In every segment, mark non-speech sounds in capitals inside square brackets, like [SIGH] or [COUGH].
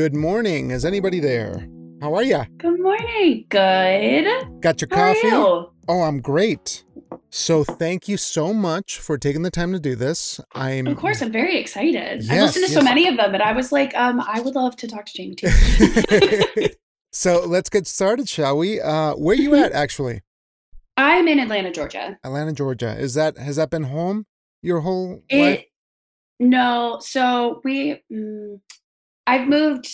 Good morning. Is anybody there? How are ya? Good morning. Good. Got your How coffee? you? Oh, I'm great. So thank you so much for taking the time to do this. I'm Of course, I'm very excited. I listened to so many of them, and I was like, um, I would love to talk to Jamie too. [LAUGHS] so let's get started, shall we? Uh where you at actually? I'm in Atlanta, Georgia. Atlanta, Georgia. Is that has that been home your whole It life? no, so we mm, I've moved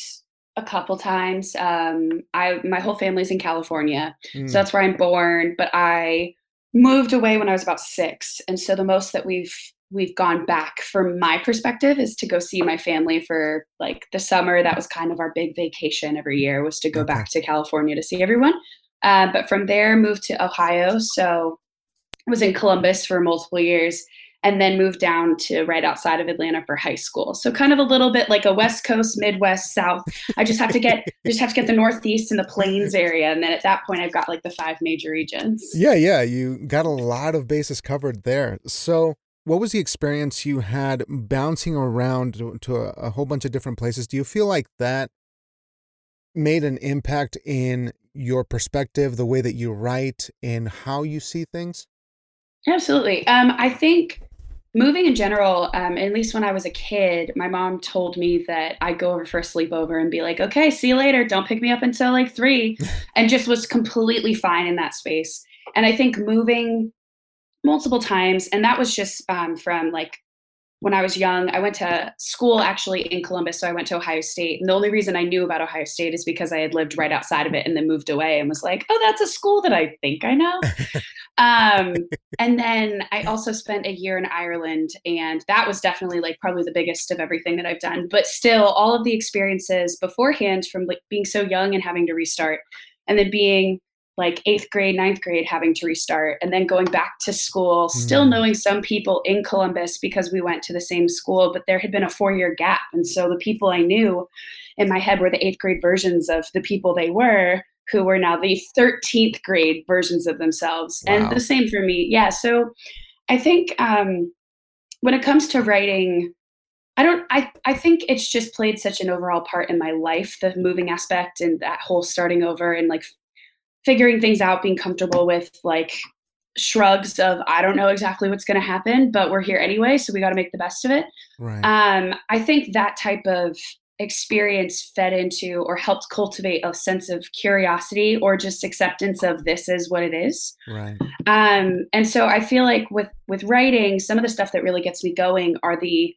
a couple times. Um, I my whole family's in California, Mm, so that's where I'm born. But I moved away when I was about six, and so the most that we've we've gone back from my perspective is to go see my family for like the summer. That was kind of our big vacation every year was to go Okay. back to California to see everyone. Uh, but from there, moved to Ohio. So was in Columbus for multiple years and then moved down to right outside of Atlanta for high school. So kind of a little bit like a West Coast, Midwest, South. I just have to get [LAUGHS] just have to get the Northeast and the Plains area, and then at that point, I've got like the five major regions. Yeah, yeah, you got a lot of bases covered there. So, what was the experience you had bouncing around to, to a, a whole bunch of different places? Do you feel like that made an impact in your perspective, the way that you write, and how you see things? Absolutely. Um, I think moving in general, um, at least when I was a kid, my mom told me that I'd go over for a sleepover and be like, okay, see you later. Don't pick me up until like three. [LAUGHS] and just was completely fine in that space. And I think moving multiple times, and that was just um, from like when I was young, I went to school actually in Columbus. So I went to Ohio State. And the only reason I knew about Ohio State is because I had lived right outside of it and then moved away and was like, oh, that's a school that I think I know. [LAUGHS] um, and then I also spent a year in Ireland. And that was definitely like probably the biggest of everything that I've done. But still, all of the experiences beforehand from like being so young and having to restart, and then being like eighth grade, ninth grade, having to restart, and then going back to school, still Mm. knowing some people in Columbus because we went to the same school, but there had been a four year gap. And so the people I knew in my head were the eighth grade versions of the people they were, who were now the 13th grade versions of themselves. Wow. And the same for me. Yeah. So I think um, when it comes to writing, I don't I I think it's just played such an overall part in my life, the moving aspect and that whole starting over and like figuring things out, being comfortable with like shrugs of I don't know exactly what's going to happen, but we're here anyway, so we got to make the best of it. Right. Um, I think that type of experience fed into or helped cultivate a sense of curiosity or just acceptance of this is what it is right. um, and so i feel like with with writing some of the stuff that really gets me going are the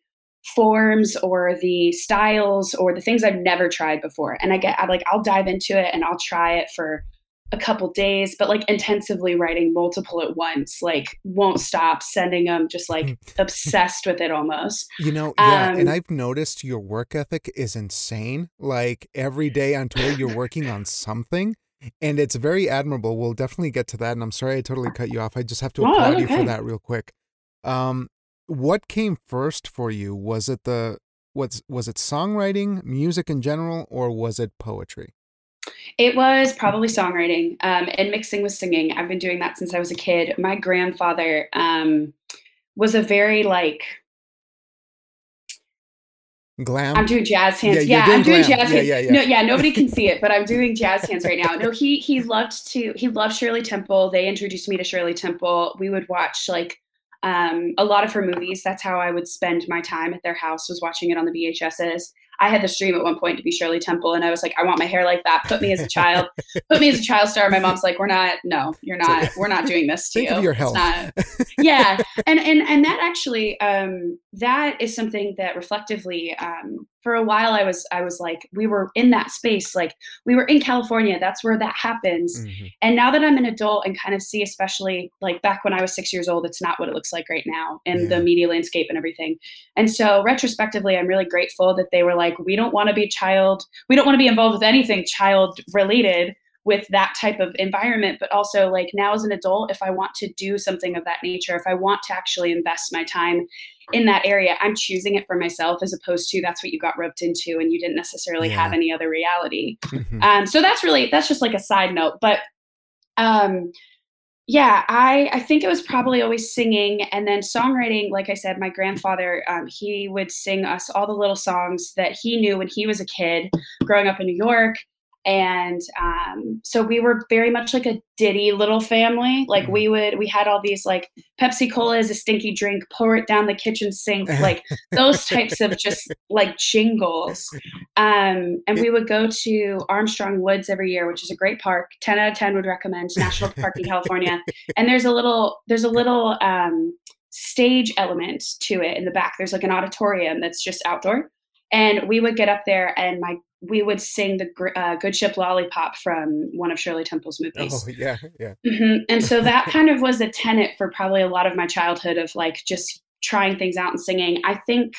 forms or the styles or the things i've never tried before and i get I like i'll dive into it and i'll try it for a couple days but like intensively writing multiple at once like won't stop sending them just like obsessed with it almost You know, yeah, and Um, I've noticed your work ethic is insane. Like every day on Twitter, you're working on something, and it's very admirable. We'll definitely get to that. And I'm sorry I totally cut you off. I just have to No, applaud that's you for that real quick. Um, what came first for you? Was it the was was it songwriting, music in general, or was it poetry? It was probably songwriting um, and mixing with singing. I've been doing that since I was a kid. My grandfather um, was a very like Glam. I'm doing jazz hands. Yeah, Yeah, doing I'm doing glam. jazz Yeah, hands. yeah, yeah. No, yeah, nobody can [LAUGHS] see it, but I'm doing jazz hands right now. No, he he loved to he loved Shirley Temple. They introduced me to Shirley Temple. We would watch like um, a lot of her movies. That's how I would spend my time at their house was watching it on the VHSs. I had this dream at one point to be Shirley Temple, and I was like, I want my hair like that. Put me as a child. Put me as a child star. My mom's like, We're not. No, you're not. We're not doing this to Think you. of your health. not- yeah and and and that actually um that is something that reflectively um for a while i was i was like we were in that space like we were in california that's where that happens Mhm. and now that i'm an adult and kind of see especially like back when i was six years old it's not what it looks like right now in Yeah. the media landscape and everything and so retrospectively i'm really grateful that they were like we don't want to be child we don't want to be involved with anything child related with that type of environment but also like now as an adult if i want to do something of that nature if i want to actually invest my time in that area i'm choosing it for myself as opposed to that's what you got roped into and you didn't necessarily have any other reality Mhm. um, so that's really that's just like a side note but um yeah, I I think it was probably always singing and then songwriting. Like I said, my grandfather um, he would sing us all the little songs that he knew when he was a kid, growing up in New York. And um, so we were very much like a ditty little family. Like mm-hmm. we would, we had all these like Pepsi Cola is a stinky drink, pour it down the kitchen sink, [LAUGHS] like those types of just like jingles. Um, and we would go to Armstrong Woods every year, which is a great park. Ten out of ten would recommend National Park in California. [LAUGHS] And there's a little, there's a little um, stage element to it in the back. There's like an auditorium that's just outdoor and we would get up there and my we would sing the uh, Good Ship Lollipop from one of Shirley Temple's movies. Oh, yeah, yeah. Mm-hmm. And so that [LAUGHS] kind of was a tenet for probably a lot of my childhood of like just trying things out and singing. I think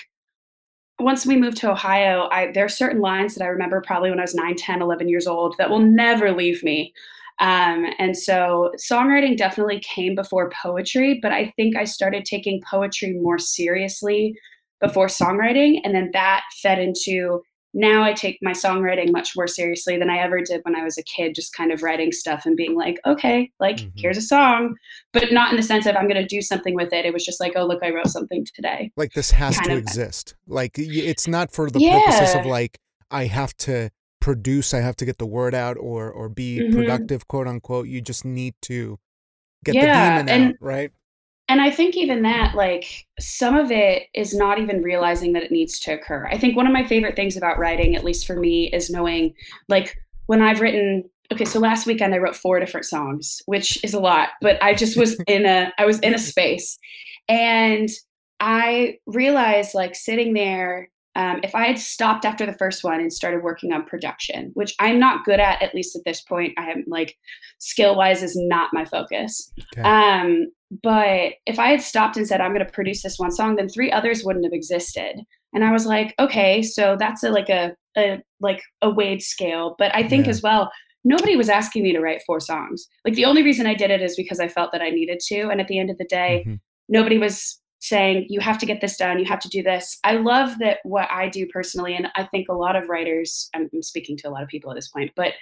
once we moved to Ohio, I, there are certain lines that I remember probably when I was 9, 10, 11 years old that will never leave me. Um, and so songwriting definitely came before poetry, but I think I started taking poetry more seriously before songwriting. And then that fed into now I take my songwriting much more seriously than I ever did when I was a kid, just kind of writing stuff and being like, okay, like mm-hmm. here's a song, but not in the sense of I'm going to do something with it. It was just like, oh, look, I wrote something today. Like this has kind to exist. Like it's not for the yeah. purposes of like, I have to produce, I have to get the word out or, or be mm-hmm. productive, quote unquote. You just need to get yeah, the demon and, out, right? And I think even that, like, some of it is not even realizing that it needs to occur. I think one of my favorite things about writing, at least for me, is knowing, like, when I've written, okay, so last weekend I wrote four different songs, which is a lot, but I just was [LAUGHS] in a, I was in a space. And I realized, like, sitting there um, if I had stopped after the first one and started working on production, which I'm not good at, at least at this point, I am like skill wise is not my focus. Okay. Um, but if I had stopped and said, I'm going to produce this one song, then three others wouldn't have existed. And I was like, okay, so that's a, like a, a like a weighed scale. But I think yeah. as well, nobody was asking me to write four songs. Like the only reason I did it is because I felt that I needed to. And at the end of the day, mm-hmm. nobody was saying you have to get this done. You have to do this. I love that what i do personally and i think a lot of writers i'm, speaking to a lot of people at this point but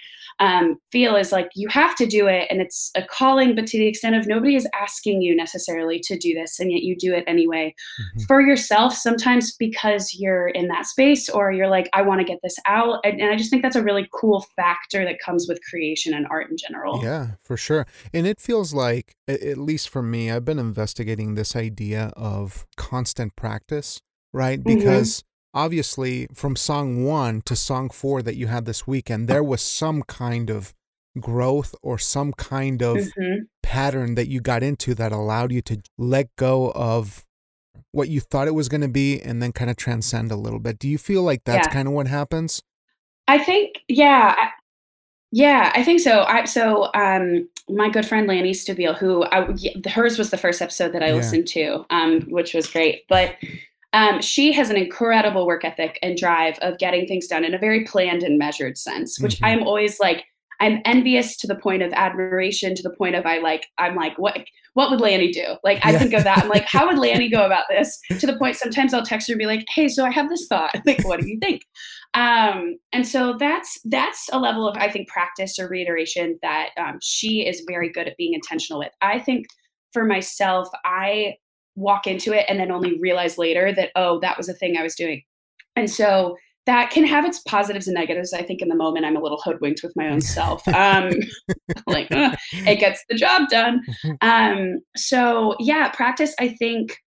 um, feel is like you have to do it and it's a calling but to the extent of nobody is asking you necessarily to do this and yet you do it anyway. Mm-hmm. for yourself sometimes because you're in that space or you're like i want to get this out and, and i just think that's a really cool factor that comes with creation and art in general. Yeah for sure. And it feels like at least for me i've been investigating this idea of of constant practice, right? Mm-hmm. Because obviously, from song one to song four that you had this weekend, there was some kind of growth or some kind of mm-hmm. pattern that you got into that allowed you to let go of what you thought it was going to be and then kind of transcend a little bit. Do you feel like that's yeah. kind of what happens? I think, yeah. Yeah, I think so. I so um my good friend Lannie Stabile, who I, hers was the first episode that I yeah. listened to, um, which was great. But um, she has an incredible work ethic and drive of getting things done in a very planned and measured sense, which mm-hmm. I'm always like I'm envious to the point of admiration, to the point of I like, I'm like, what what would Lannie do? Like I yeah. think of that. I'm like, how would [LAUGHS] Lannie go about this? To the point sometimes I'll text her and be like, hey, so I have this thought. [LAUGHS] Like, what do you think? Um, and so that's that's a level of I think practice or reiteration that um, she is very good at being intentional with. I think for myself, I walk into it and then only realize later that, oh, that was a thing I was doing. And so that can have its positives and negatives. I think in the moment I'm a little hoodwinked with my own self. [LAUGHS] Um, [LAUGHS] like it gets the job done. [LAUGHS] Um, so yeah, practice. I think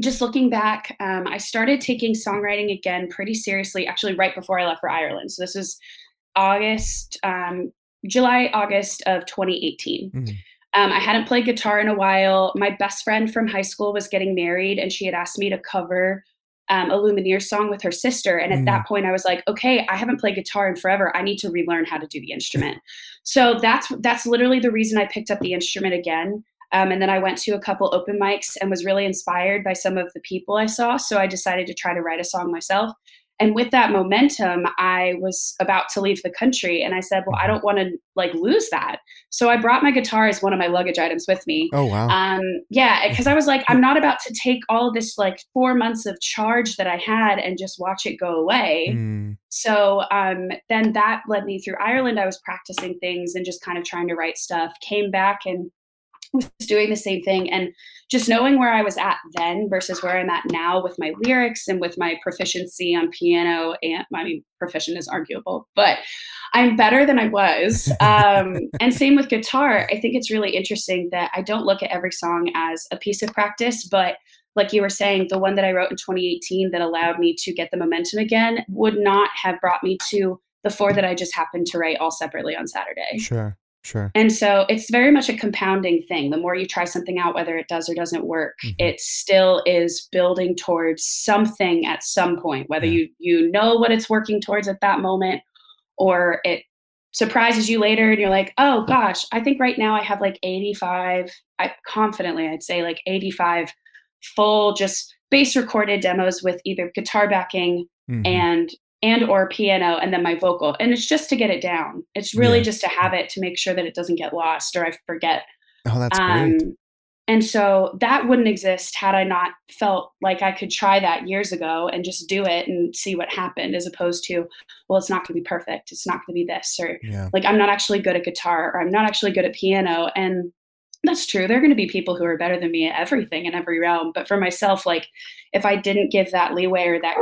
just looking back, um, I started taking songwriting again pretty seriously. Actually, right before I left for Ireland. So this is August, um, July, August of 2018. Mm-hmm. Um, I hadn't played guitar in a while. My best friend from high school was getting married, and she had asked me to cover um, a Lumineers song with her sister. And at mm. that point, I was like, okay, I haven't played guitar in forever. I need to relearn how to do the instrument. so that's that's literally the reason I picked up the instrument again. Um, and then I went to a couple open mics and was really inspired by some of the people I saw. So I decided to try to write a song myself. And with that momentum i was about to leave the country and i said well i mm-hmm. don't want to like lose that. So i brought my guitar as one of my luggage items with me. Oh wow. Um yeah [LAUGHS] because i was like i'm not about to take all this like four months of charge that i had and just watch it go away. Mm. so um then that led me through ireland. I was practicing things and just kind of trying to write stuff. Came back and was doing the same thing and just knowing where I was at then versus where I'm at now with my lyrics and with my proficiency on piano and I mean proficient is arguable, but I'm better than I was. [LAUGHS] Um, and same with guitar. I think it's really interesting that I don't look at every song as a piece of practice, but like you were saying, the one that I wrote in 2018 that allowed me to get the momentum again would not have brought me to the four that I just happened to write all separately on Saturday. Sure. Sure. And so it's very much a compounding thing. The more you try something out, whether it does or doesn't work, mm-hmm. it still is building towards something at some point, whether yeah. you you know what it's working towards at that moment or it surprises you later and you're like, oh gosh, I think right now I have like 85, I confidently I'd say like 85 full just bass recorded demos with either guitar backing mm-hmm. and and or piano and then my vocal. And it's just to get it down. It's really yeah. just to have it to make sure that it doesn't get lost or i forget. Oh that's um, great. and so that wouldn't exist had i not felt like i could try that years ago and just do it and see what happened as opposed to well it's not going to be perfect. It's not going to be this or yeah. like i'm not actually good at guitar or i'm not actually good at piano. And that's true. There are going to be people who are better than me at everything in every realm. But for myself like if i didn't give that leeway or that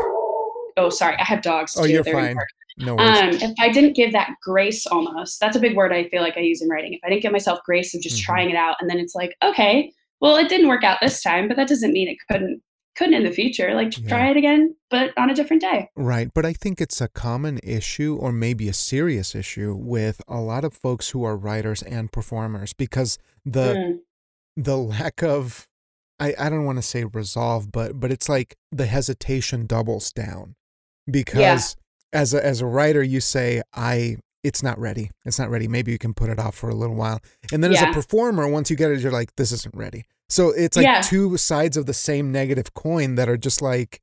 oh sorry i have dogs oh, too. oh you're They're fine no worries. Um, if I didn't give that grace almost, that's a big word I feel like I use in writing. If I didn't give myself grace of just mm-hmm. trying it out and then it's like, okay, well, it didn't work out this time, but that doesn't mean it couldn't couldn't in the future. Like yeah. try it again, but on a different day. Right. But I think it's a common issue or maybe a serious issue with a lot of folks who are writers and performers because the mm. the lack of I, I don't want to say resolve, but but it's like the hesitation doubles down. Because yeah. as a as a writer, you say, I it's not ready. It's not ready. Maybe you can put it off for a little while. And then yeah. as a performer, once you get it, you're like, this isn't ready. So it's like yeah. two sides of the same negative coin that are just like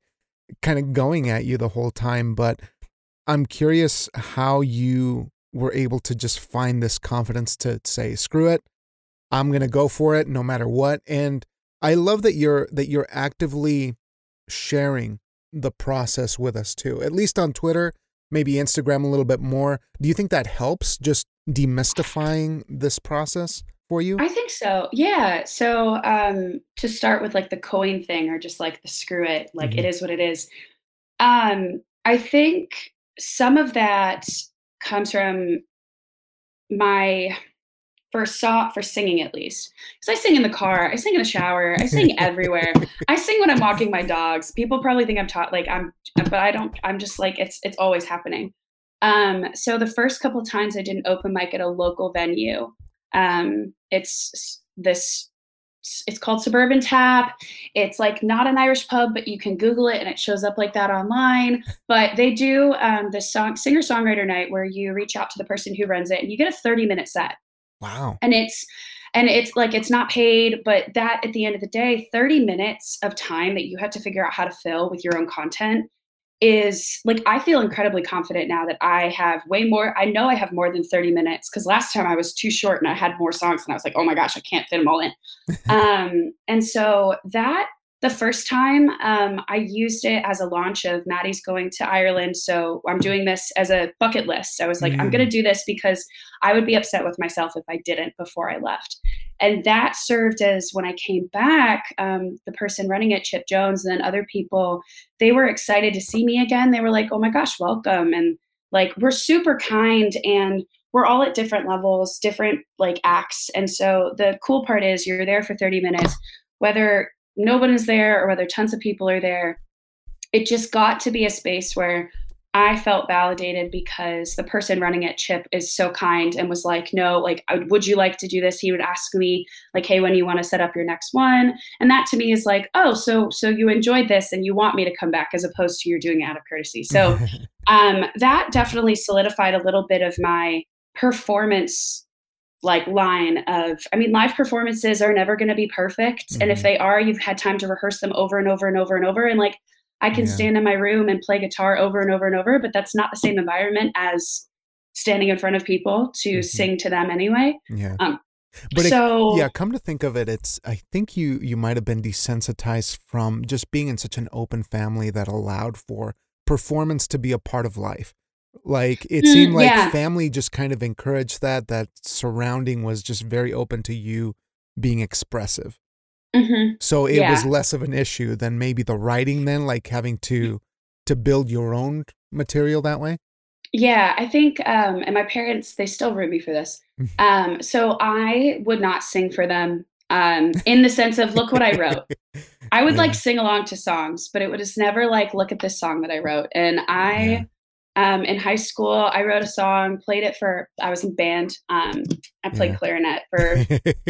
kind of going at you the whole time. But I'm curious how you were able to just find this confidence to say, screw it. I'm going to go for it no matter what. And I love that you're that you're actively sharing the process with us too. At least on Twitter, maybe Instagram a little bit more. Do you think that helps just demystifying this process for you? I think so. Yeah. So um to start with like the coin thing or just like the screw it, like mm-hmm. it is what it is. Um I think some of that comes from my for song for singing at least. Because i sing in the car i sing in the shower i sing [LAUGHS] everywhere. I sing when i'm walking my dogs. People probably think i'm taught like i'm but i don't i'm just like it's it's always happening. Um so the first couple times i did an open mic at a local venue um it's this it's called suburban tap. It's like not an irish pub but you can google it and it shows up like that online. But they do um, the song singer songwriter night where you reach out to the person who runs it and you get a 30 minute set Wow. And it's and it's like it's not paid, but that at the end of the day, 30 minutes of time that you have to figure out how to fill with your own content is like I feel incredibly confident now that I have way more. I know I have more than 30 minutes because last time I was too short and I had more songs and I was like, oh my gosh, I can't fit them all in. [LAUGHS] um, and so that the first time um, I used it as a launch of Maddie's going to Ireland. So I'm doing this as a bucket list. I was like, mm. I'm going to do this because I would be upset with myself if I didn't before I left. And that served as when I came back, um, the person running it, Chip Jones, and then other people, they were excited to see me again. They were like, oh my gosh, welcome. And like, we're super kind and we're all at different levels, different like acts. And so the cool part is you're there for 30 minutes, whether no one is there or whether tons of people are there it just got to be a space where I felt validated because the person running it, Chip, is so kind and was like, no, like, would you like to do this? He would ask me, like, hey, when do you want to set up your next one? And that to me is like, oh, so so you enjoyed this and you want me to come back as opposed to you're doing it out of courtesy. So [LAUGHS] um, that definitely solidified a little bit of my performance like line of i mean live performances are never going to be perfect mm-hmm. and if mm-hmm. they are you've had time to rehearse them over and over and over and over and like i can yeah. stand in my room and play guitar over and over and over but that's not the same environment as standing in front of people to mm-hmm. sing to them anyway yeah um, but so it, yeah come to think of it it's i think you you might have been desensitized from just being in such an open family that allowed for performance to be a part of life like it mm, seemed like yeah. family just kind of encouraged that. That surrounding was just very open to you being expressive. hmm So it was less of an issue than maybe the writing then, like having to to build your own material that way. Yeah, I think, um, and my parents, they still root me for this. Mhm. Um, so I would not sing for them, um, in the sense of, look what I wrote. [LAUGHS] I would Yeah. like sing along to songs, but it was never like, look at this song that I wrote. And I, Yeah. Um, in high school, I wrote a song, played it for, I was in band. Um, I played Yeah. clarinet for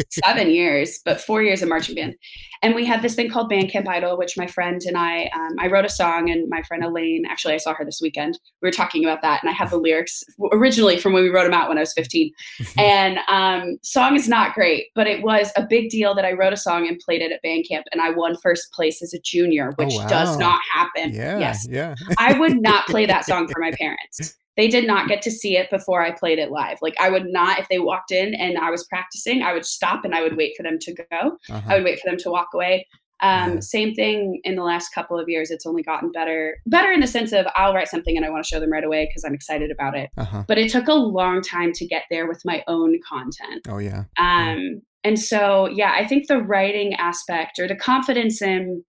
[LAUGHS] seven years, but four years in marching band. And we had this thing called Band Camp Idol, which my friend and I, um, I wrote a song, and my friend Elaine, actually, I saw her this weekend. We were talking about that, and I have the lyrics originally from when we wrote them out when I was 15. [LAUGHS] and um, song is not great, but it was a big deal that I wrote a song and played it at band camp, and I won first place as a junior, Oh, which does not happen. yeah, Yes. yeah. I would not [LAUGHS] play that song for my parents. They did not get to see it before I played it live. Like I would not, if they walked in and I was practicing, I would stop and I would wait for them to go. I Uh-huh. would wait for them to walk away. Um, Yeah. Same thing in the last couple of years. It's only gotten better. Better in the sense of I'll write something and I want to show them right away because I'm excited about it. Uh-huh. But it took a long time to get there with my own content. Oh yeah. Um, and so, yeah, I think the writing aspect or the confidence in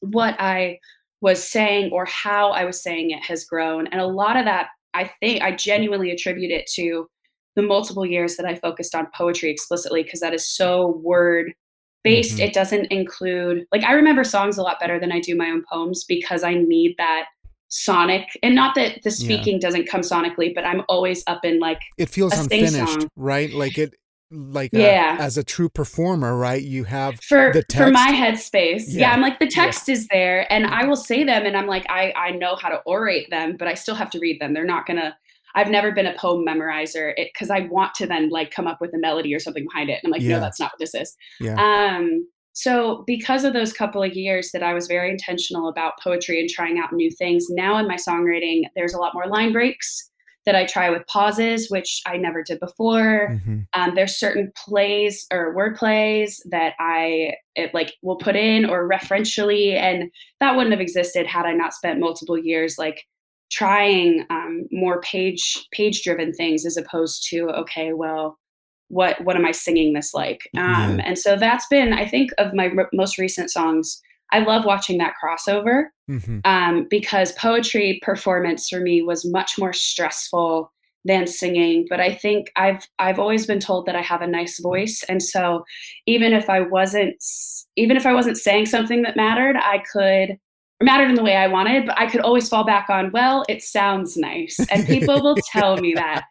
what I was saying or how I was saying it has grown. And a lot of that, I think, I genuinely attribute it to the multiple years that I focused on poetry explicitly because that is so word based. Mhm. It doesn't include, like, I remember songs a lot better than I do my own poems because I need that sonic and not that the speaking doesn't come sonically but i'm always up in like It feels unfinished, song. right? Like it like Yeah. a, as a true performer, right? You have for the text. for my headspace yeah. Yeah. i'm like the text is there and i will say them and i'm like i i know how to orate them but i still have to read them they're not gonna i've never been a poem memorizer it because i want to then like come up with a melody or something behind it and i'm like Yeah. no that's not what this is yeah. um so because of those couple of years that i was very intentional about poetry and trying out new things now in my songwriting there's a lot more line breaks that i try with pauses which i never did before Mhm. um, there's certain plays or word plays that I it, like will put in or referentially, and that wouldn't have existed had I not spent multiple years like trying um, more page page driven things as opposed to okay, well, what what am I singing this like? Um, Yeah. And so that's been I think of my r- most recent songs. I love watching that crossover Mhm. um, because poetry performance for me was much more stressful than singing but i think i've i've always been told that i have a nice voice and so even if i wasn't even if i wasn't saying something that mattered i could or mattered in the way i wanted but i could always fall back on well it sounds nice. And people will [LAUGHS] tell me that.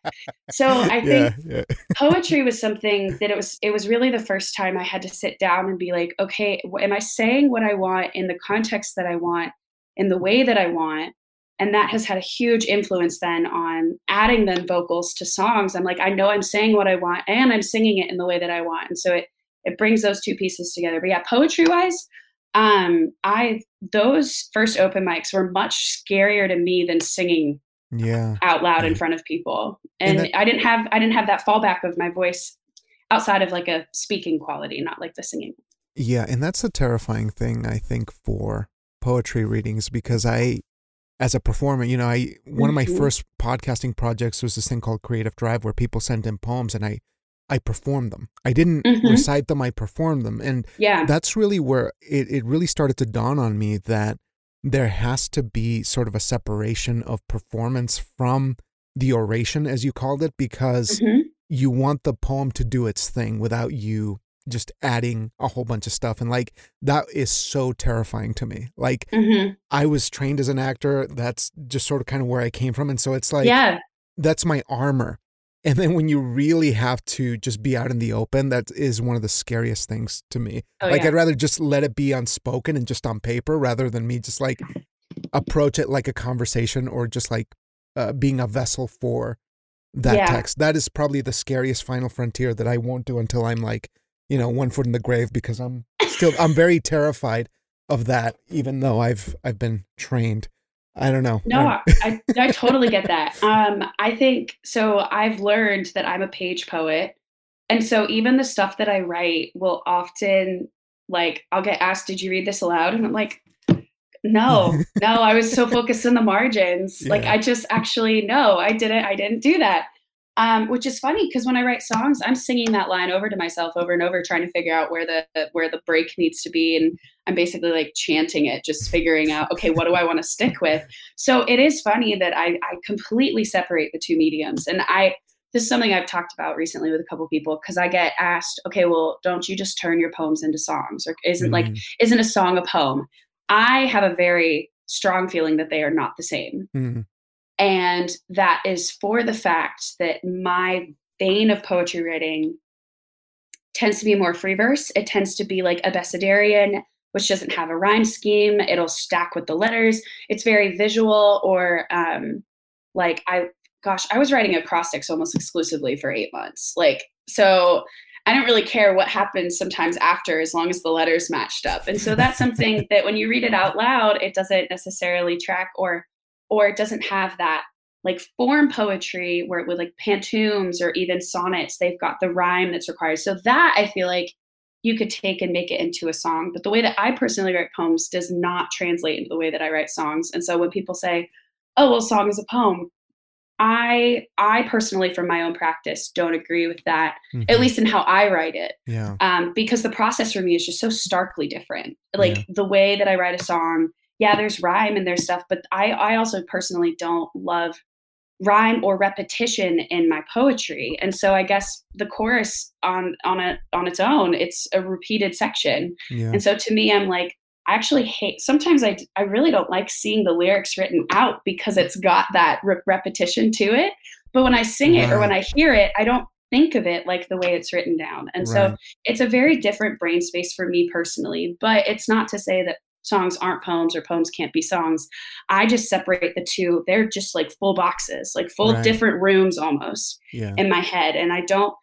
So i think yeah, yeah. poetry was something that it was it was really the first time i had to sit down and be like okay am i saying what i want in the context that i want in the way that i want? And that has had a huge influence then on adding then vocals to songs. I'm like i know i'm saying what i want and i'm singing it in the way that i want. And so it it brings those two pieces together. But yeah poetry wise um i those first open mics were much scarier to me than singing Yeah. out loud in front of people And and that- i didn't have i didn't have that fallback of my voice outside of like a speaking quality not like the singing Yeah, and that's a terrifying thing I think for poetry readings because I as a performer, you know, I one of my Mhm. first podcasting projects was this thing called Creative Drive where people sent in poems and I I performed them. I didn't Mhm. recite them, I performed them. And yeah that's really where it, it really started to dawn on me that there has to be sort of a separation of performance from the oration, as you called it, because Mhm. you want the poem to do its thing without you just adding a whole bunch of stuff. And like that is so terrifying to me. Like Mhm. I was trained as an actor. That's just sort of kind of where I came from. And so it's like, yeah that's my armor. And then when you really have to just be out in the open, that is one of the scariest things to me. Oh, like yeah. I'd rather just let it be unspoken and just on paper rather than me just like approach it like a conversation or just like uh, being a vessel for that Yeah. text. That is probably the scariest final frontier that I won't do until I'm like, you know, one foot in the grave because I'm still I'm very terrified of that even though I've I've been trained. I don't know. no I, I, I totally get that. [LAUGHS] Um i think so i've learned that i'm a page poet. And so even the stuff that i write will often like i'll get asked did you read this aloud? And i'm like no [LAUGHS] no i was so focused on the margins. Like i just actually no i didn't i didn't do that. Um, which is funny because when I write songs, I'm singing that line over to myself over and over, trying to figure out where the where the break needs to be, and I'm basically like chanting it, just figuring out, okay, what do I want to stick with? So it is funny that I I completely separate the two mediums, and I this is something I've talked about recently with a couple people because I get asked, okay, well, don't you just turn your poems into songs, or isn't mm-hmm. like isn't a song a poem? I have a very strong feeling that they are not the same. Mm-hmm. And that is for the fact that my vein of poetry writing tends to be more free verse. It tends to be like a abecedarian, which doesn't have a rhyme scheme. It'll stack with the letters. It's very visual, or um, like I, gosh, I was writing acrostics almost exclusively for eight months. Like, so I don't really care what happens sometimes after as long as the letters matched up. And so that's something [LAUGHS] that when you read it out loud, it doesn't necessarily track or or it doesn't have that like form poetry where it would like pantoums or even sonnets they've got the rhyme that's required so that i feel like you could take and make it into a song. But the way that i personally write poems does not translate into the way that i write songs. And so when people say oh well song is a poem i i personally from my own practice don't agree with that mm-hmm. at least in how i write it. Yeah. Um, because the process for me is just so starkly different. Like yeah. the way that i write a song yeah, there's rhyme and there's stuff, but I, I also personally don't love rhyme or repetition in my poetry. And so I guess the chorus on on a on its own, it's a repeated section. Yeah. And so to me, I'm like, I actually hate sometimes I I really don't like seeing the lyrics written out because it's got that re- repetition to it. But when I sing it or when I hear it, I don't think of it like the way it's written down. And right. so it's a very different brain space for me personally, but it's not to say that songs aren't poems or poems can't be songs. I just separate the two. They're just like full boxes, like full right. different rooms almost yeah. in my head. And I don't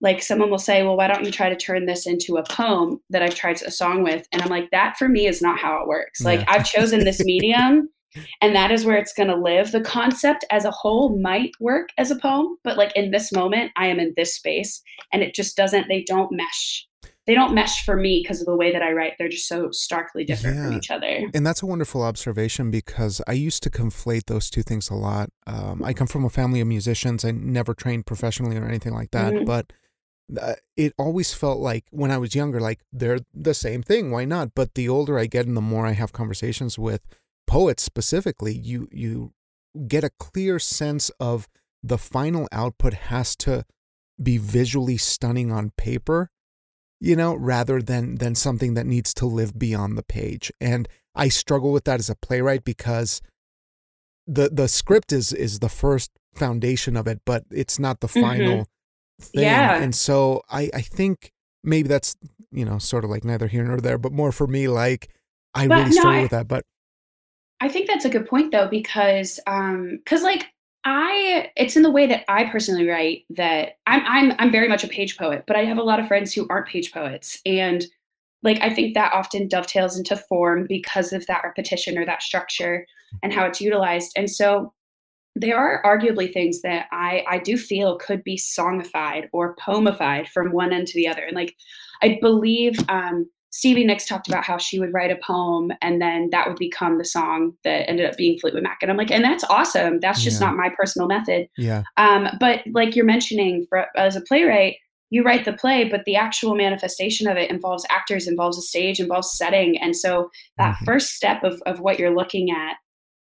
like someone will say, well, why don't you try to turn this into a poem that I've tried a song with? And I'm like, that for me is not how it works. Like I've chosen this [LAUGHS] medium and that is where it's going to live. The concept as a whole might work as a poem, but like in this moment, I am in this space and it just doesn't, they don't mesh they don't mesh for me because of the way that I write. They're just so starkly different yeah. from each other. And that's a wonderful observation because I used to conflate those two things a lot. Um, I come from a family of musicians. I never trained professionally or anything like that, mm-hmm. but uh, it always felt like when I was younger, like they're the same thing. Why not? But the older I get and the more I have conversations with poets specifically, you you get a clear sense of the final output has to be visually stunning on paper you know, rather than than something that needs to live beyond the page. And I struggle with that as a playwright because the the script is is the first foundation of it, but it's not the mm-hmm. final mm-hmm. thing. Yeah. And so I I think maybe that's you know sort of like neither here nor there, but more for me like I but really struggle no, I, with that. But I think that's a good point though because um because like I it's in the way that I personally write that I'm I'm I'm very much a page poet, but I have a lot of friends who aren't page poets and like I think that often dovetails into form because of that repetition or that structure and how it's utilized. And so there are arguably things that I I do feel could be songified or poemified from one end to the other. And like I believe um Stevie Nicks talked about how she would write a poem and then that would become the song that ended up being Fleetwood Mac. And I'm like, and that's awesome. That's just yeah. not my personal method. Yeah. Um, but like you're mentioning, for, as a playwright, you write the play, but the actual manifestation of it involves actors, involves a stage, involves setting. And so that mm-hmm. first step of, of what you're looking at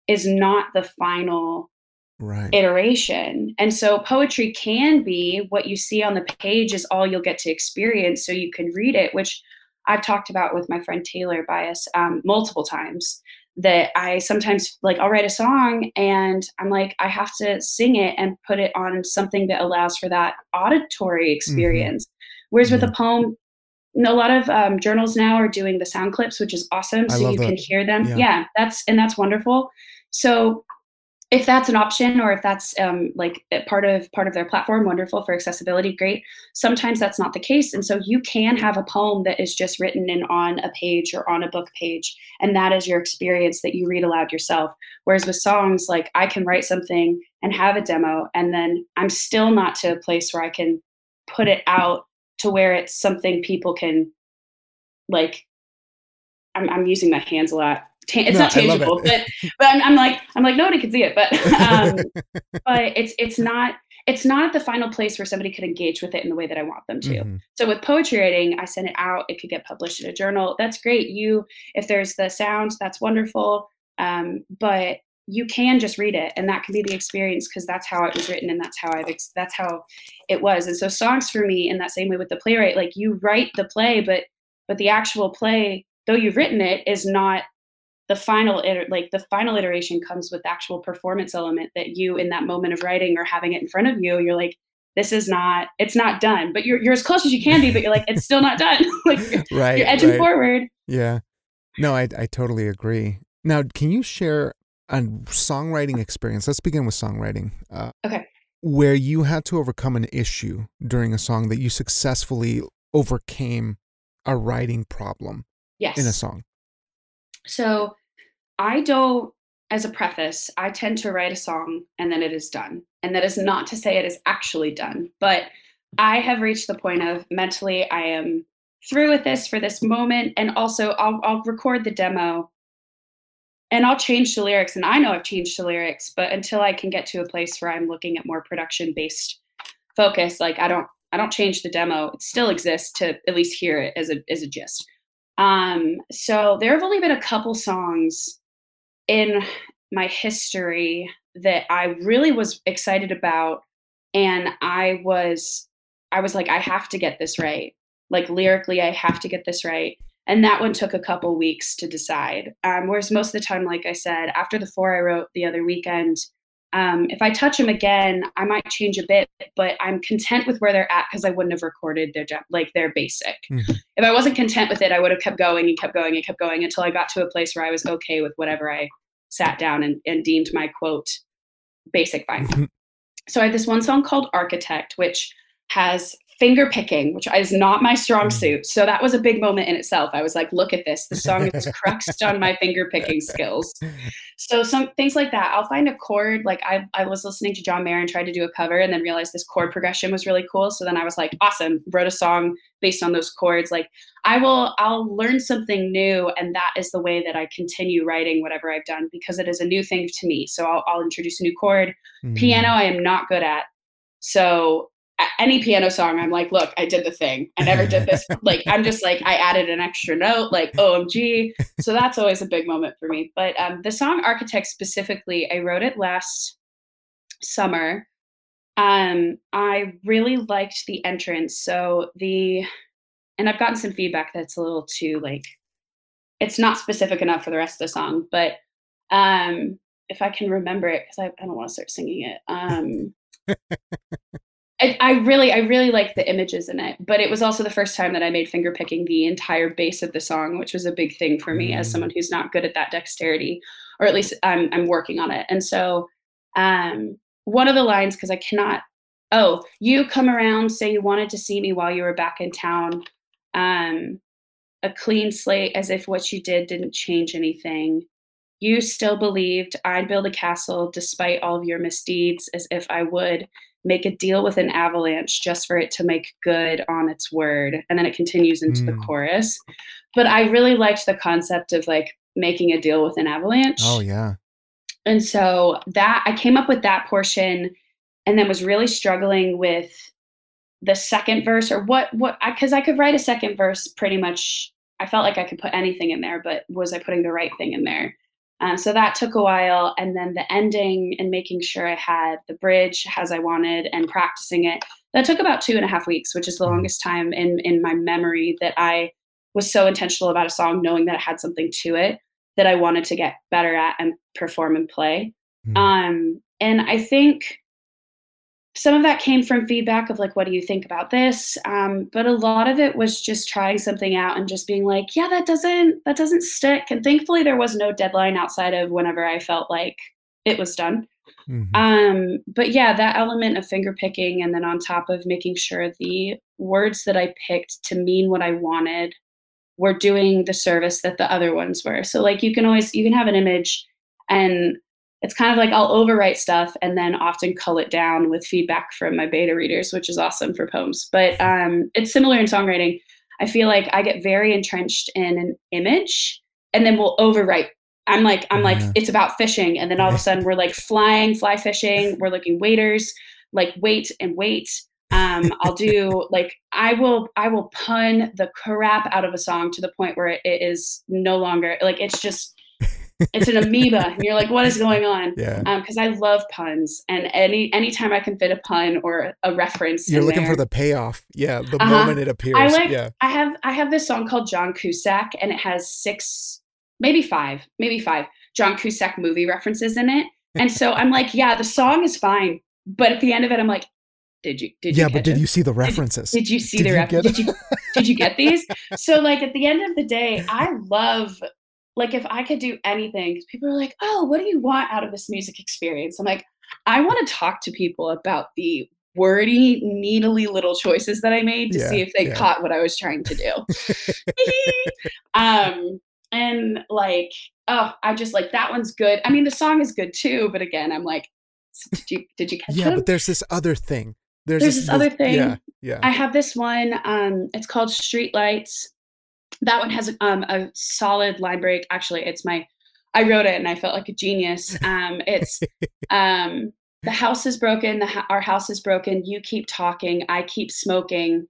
is not the final right. iteration. And so poetry can be what you see on the page is all you'll get to experience so you can read it, which – I've talked about with my friend Taylor Byas um, multiple times that I sometimes like I'll write a song and I'm like I have to sing it and put it on something that allows for that auditory mm-hmm. experience. Mm-hmm. Whereas with a poem, a lot of um, journals now are doing the sound clips, which is awesome, so you that. can hear them. Yeah. yeah, that's and that's wonderful. So if that's an option or if that's um, like part of part of their platform wonderful for accessibility great. Sometimes that's not the case and so you can have a poem that is just written in on a page or on a book page and that is your experience that you read aloud yourself. Whereas with songs like i can write something and have a demo and then i'm still not to a place where i can put it out to where it's something people can like i'm, I'm using my hands a lot ta- it's no, not tangible, it. but but I'm, I'm, like I'm like nobody can see it, but um, [LAUGHS] but it's it's not it's not the final place where somebody could engage with it in the way that I want them to. Mhm. So with poetry writing, I send it out. It could get published in a journal. That's great. You, if there's the sound, that's wonderful. Um, but you can just read it, and that can be the experience because that's how it was written, and that's how I've ex- that's how it was. And so songs for me, in that same way with the playwright, like you write the play, but but the actual play, though you've written it, is not the final iter- like the final iteration comes with the actual performance element that you in that moment of writing or having it in front of you you're like this is not it's not done but you're, you're as close as you can be but you're like it's still not done [LAUGHS] like you're, [LAUGHS] Right. you're edging right. forward Yeah. No, I I totally agree. Now, can you share a songwriting experience? Let's begin with songwriting. Uh, Okay. Where you had to overcome an issue during a song that you successfully overcame a writing problem yes in a song. So i don't as a preface i tend to write a song and then it is done and that is not to say it is actually done but i have reached the point of mentally i am through with this for this moment and also i'll, I'll record the demo and I'll change the lyrics. And I know I've changed the lyrics, but until I can get to a place where I'm looking at more production based focus, like I don't I don't change the demo. It still exists to at least hear it as a as a gist. Um, so there have only been a couple songs in my history that I really was excited about, and I was I was like, I have to get this right. Like lyrically, I have to get this right and that one took a couple weeks to decide. Um, whereas most of the time, like I said, after the four I wrote the other weekend, um, if I touch them again, I might change a bit, but I'm content with where they're at because I wouldn't have recorded their like their basic. Mhm. If I wasn't content with it, I would have kept going and kept going and kept going until I got to a place where I was okay with whatever I sat down and, and deemed my quote basic fine. so I had this one song called Architect, which has finger picking, which is not my strong Mm. suit. So that was a big moment in itself. I was like, look at this. The song is cruxed on my finger picking skills. So some things like that. I'll find a chord. Like I, I was listening to John Mayer and tried to do a cover and then realized this chord progression was really cool. So then I was like, awesome, wrote a song based on those chords. Like I will, I'll learn something new. And that is the way that I continue writing whatever I've done because it is a new thing to me. So I'll, I'll introduce a new chord. Mm. Piano, I am not good at. So any piano song, I'm like, look, I did the thing. I never did this. [LAUGHS] like, I'm just like, I added an extra note, like OMG. So that's always a big moment for me. But um, the song Architect specifically, I wrote it last summer. Um, I really liked the entrance. So the, and I've gotten some feedback that's a little too like, it's not specific enough for the rest of the song, but um, if I can remember it, because I, I don't want to start singing it. Um, [LAUGHS] I, I really, I really like the images in it, but it was also the first time that I made finger picking the entire base of the song, which was a big thing for me as Mm. someone who's not good at that dexterity, or at least I'm, I'm working on it. And so, um, one of the lines, because I cannot, oh, you come around, say you wanted to see me while you were back in town. Um, a clean slate, as if what you did didn't change anything. You still believed I'd build a castle despite all of your misdeeds, as if I would make a deal with an avalanche just for it to make good on its word. And then it continues into the Mm. chorus. But I really liked the concept of like making a deal with an avalanche. Oh yeah. And so that I came up with that portion and then was really struggling with the second verse or what what because I, could write a second verse pretty much I felt like I could put anything in there, but was I putting the right thing in there? Um, so that took a while, and then the ending and making sure I had the bridge as I wanted and practicing it. That took about two and a half weeks, which is the Mhm. longest time in in my memory that I was so intentional about a song, knowing that it had something to it that I wanted to get better at and perform and play. Mm. Um, and I think some of that came from feedback of like, what do you think about this? Um, but a lot of it was just trying something out and just being like, yeah, that doesn't that doesn't stick. And thankfully, there was no deadline outside of whenever I felt like it was done. Mhm. Um, but yeah, that element of finger picking, and then on top of making sure the words that I picked to mean what I wanted were doing the service that the other ones were. So like you can always you can have an image and it's kind of like I'll overwrite stuff and then often cull it down with feedback from my beta readers, which is awesome for poems. But um, it's similar in songwriting. I feel like I get very entrenched in an image and then we'll overwrite. I'm like, I'm like, Yeah. it's about fishing. And then all of a [LAUGHS] sudden we're like flying, fly fishing, we're looking waiters. like wait and wait. Um, I'll do like I will I will pun the crap out of a song to the point where it, it is no longer like it's just it's an amoeba and you're like what is going on Yeah. because i love puns and any anytime i can fit a pun or a reference You're in looking there, for the payoff. Yeah. The Uh-huh. moment it appears. I like yeah. I have I have this song called John Cusack and it has six maybe five maybe five John Cusack movie references in it and so I'm like yeah the song is fine but at the end of it I'm like did you did you Yeah, but did it? you see the references? did you see Did the you reference get did you did you get [LAUGHS] these so like at the end of the day I love like if I could do anything people are like oh what do you want out of this music experience I'm like I want to talk to people about the wordy needly little choices that I made to Yeah, see if they yeah. caught what I was trying to do [LAUGHS] [LAUGHS] um and like oh I just like that one's good I mean the song is good too but again I'm like did you did you catch yeah, them? but there's this other thing. There's, There's this other thing. Yeah. Yeah. I have this one. Um, it's called Street Lights. That one has um, a solid line break. Actually, it's my. I wrote it and I felt like a genius. Um, it's [LAUGHS] um, the house is broken. The ho- our house is broken. You keep talking. I keep smoking.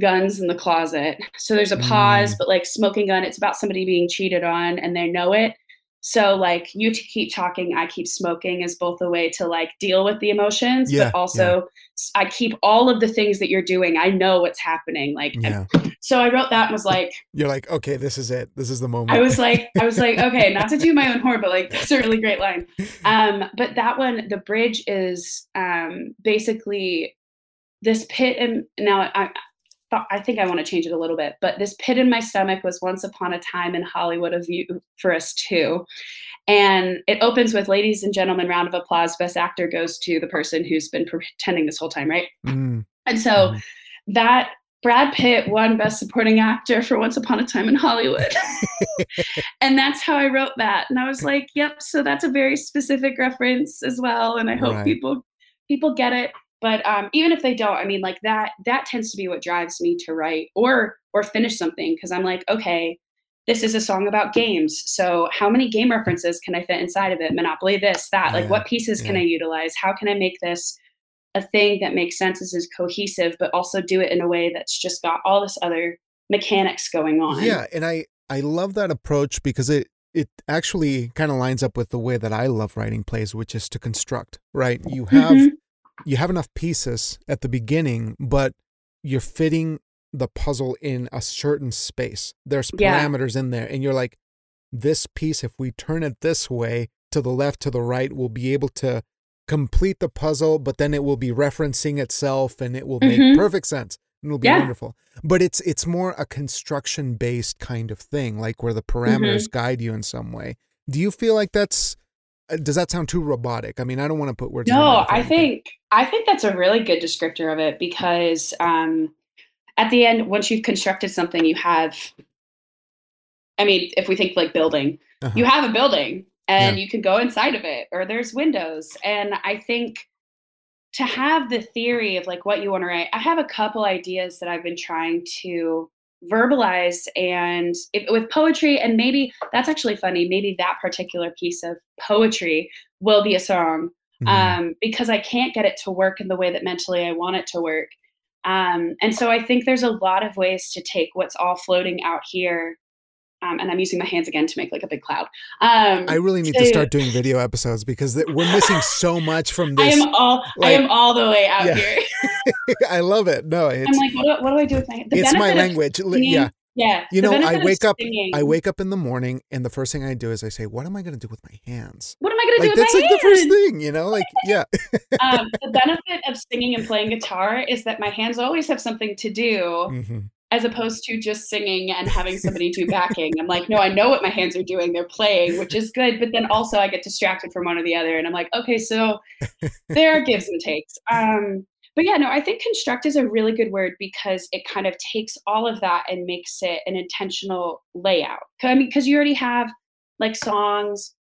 Guns in the closet. So there's a pause, Mm. but like smoking gun. It's about somebody being cheated on and they know it. So like you to keep talking, I keep smoking is both a way to like deal with the emotions, Yeah, but also I keep all of the things that you're doing. I know what's happening. Like yeah. so I wrote that and was like You're like, okay, this is it. This is the moment. I was like I was like, okay, not to do my own horror, but like [LAUGHS] that's a really great line. Um, but that one, the bridge is um basically this pit and now I thought I think I want to change it a little bit, but this pit in my stomach was once upon a time in Hollywood a view for us too. And it opens with ladies and gentlemen, round of applause. Best actor goes to the person who's been pretending this whole time, right? Mm, And so Mhm. that Brad Pitt won Best Supporting Actor for Once Upon a Time in Hollywood. [LAUGHS] and that's how I wrote that. And I was like, yep, so that's a very specific reference as well. And I hope Right. people people get it. But um, even if they don't, I mean, like that that tends to be what drives me to write or or finish something because I'm like, okay, this is a song about games. So how many game references can I fit inside of it? Monopoly, this, that. Like, Yeah, what pieces can. I utilize? How can I make this a thing that makes sense, is, is cohesive, but also do it in a way that's just got all this other mechanics going on. Yeah, and I I love that approach because it it actually kind of lines up with the way that I love writing plays, which is to construct. Right, you have Mhm. You have enough pieces at the beginning, but you're fitting the puzzle in a certain space. There's Yeah. parameters in there, and you're like, this piece, if we turn it this way to the left, to the right, we'll be able to complete the puzzle, but then it will be referencing itself and it will make Mhm. perfect sense. and It'll be Yeah. wonderful. But it's it's more a construction based kind of thing, like where the parameters guide you in some way. Do you feel like that's does that sound too robotic? I mean, I don't want to put words No, I think I think that's a really good descriptor of it because um, at the end, once you've constructed something, you have. I mean, if we think like building, Uh-huh. you have a building and you can go inside of it, or there's windows, and I think to have the theory of like what you want to write, I have a couple ideas that I've been trying to verbalize and if, with poetry and maybe that's actually funny maybe that particular piece of poetry will be a song Mhm. um, because I can't get it to work in the way that mentally I want it to work. Um, and so I think there's a lot of ways to take what's all floating out here. Um, and I'm using my hands again to make like a big cloud. Um, I really need to start doing video episodes because th- we're missing so much from this. I am all I am all the way out Yeah. here. [LAUGHS] I love it. No, it's I'm like, what do, what do I do with my? The it's my language. Singing- Yeah, Yeah. You know, I wake up- singing- I wake up in the morning and the first thing I do is I say, "What am I going to do with my hands?" What am I gonna do with that's my like the first thing, you know. Like, yeah, um, the benefit of singing and playing guitar is that my hands always have something to do. hmm as opposed to just singing and having somebody do backing. I'm like, no, I know what my hands are doing. They're playing, which is good. But then also I get distracted from one or the other. And I'm like, okay, so [LAUGHS] there are gives and takes. Um, but yeah, no, I think construct is a really good word because it kind of takes all of that and makes it an intentional layout. I mean, because you already have like songs.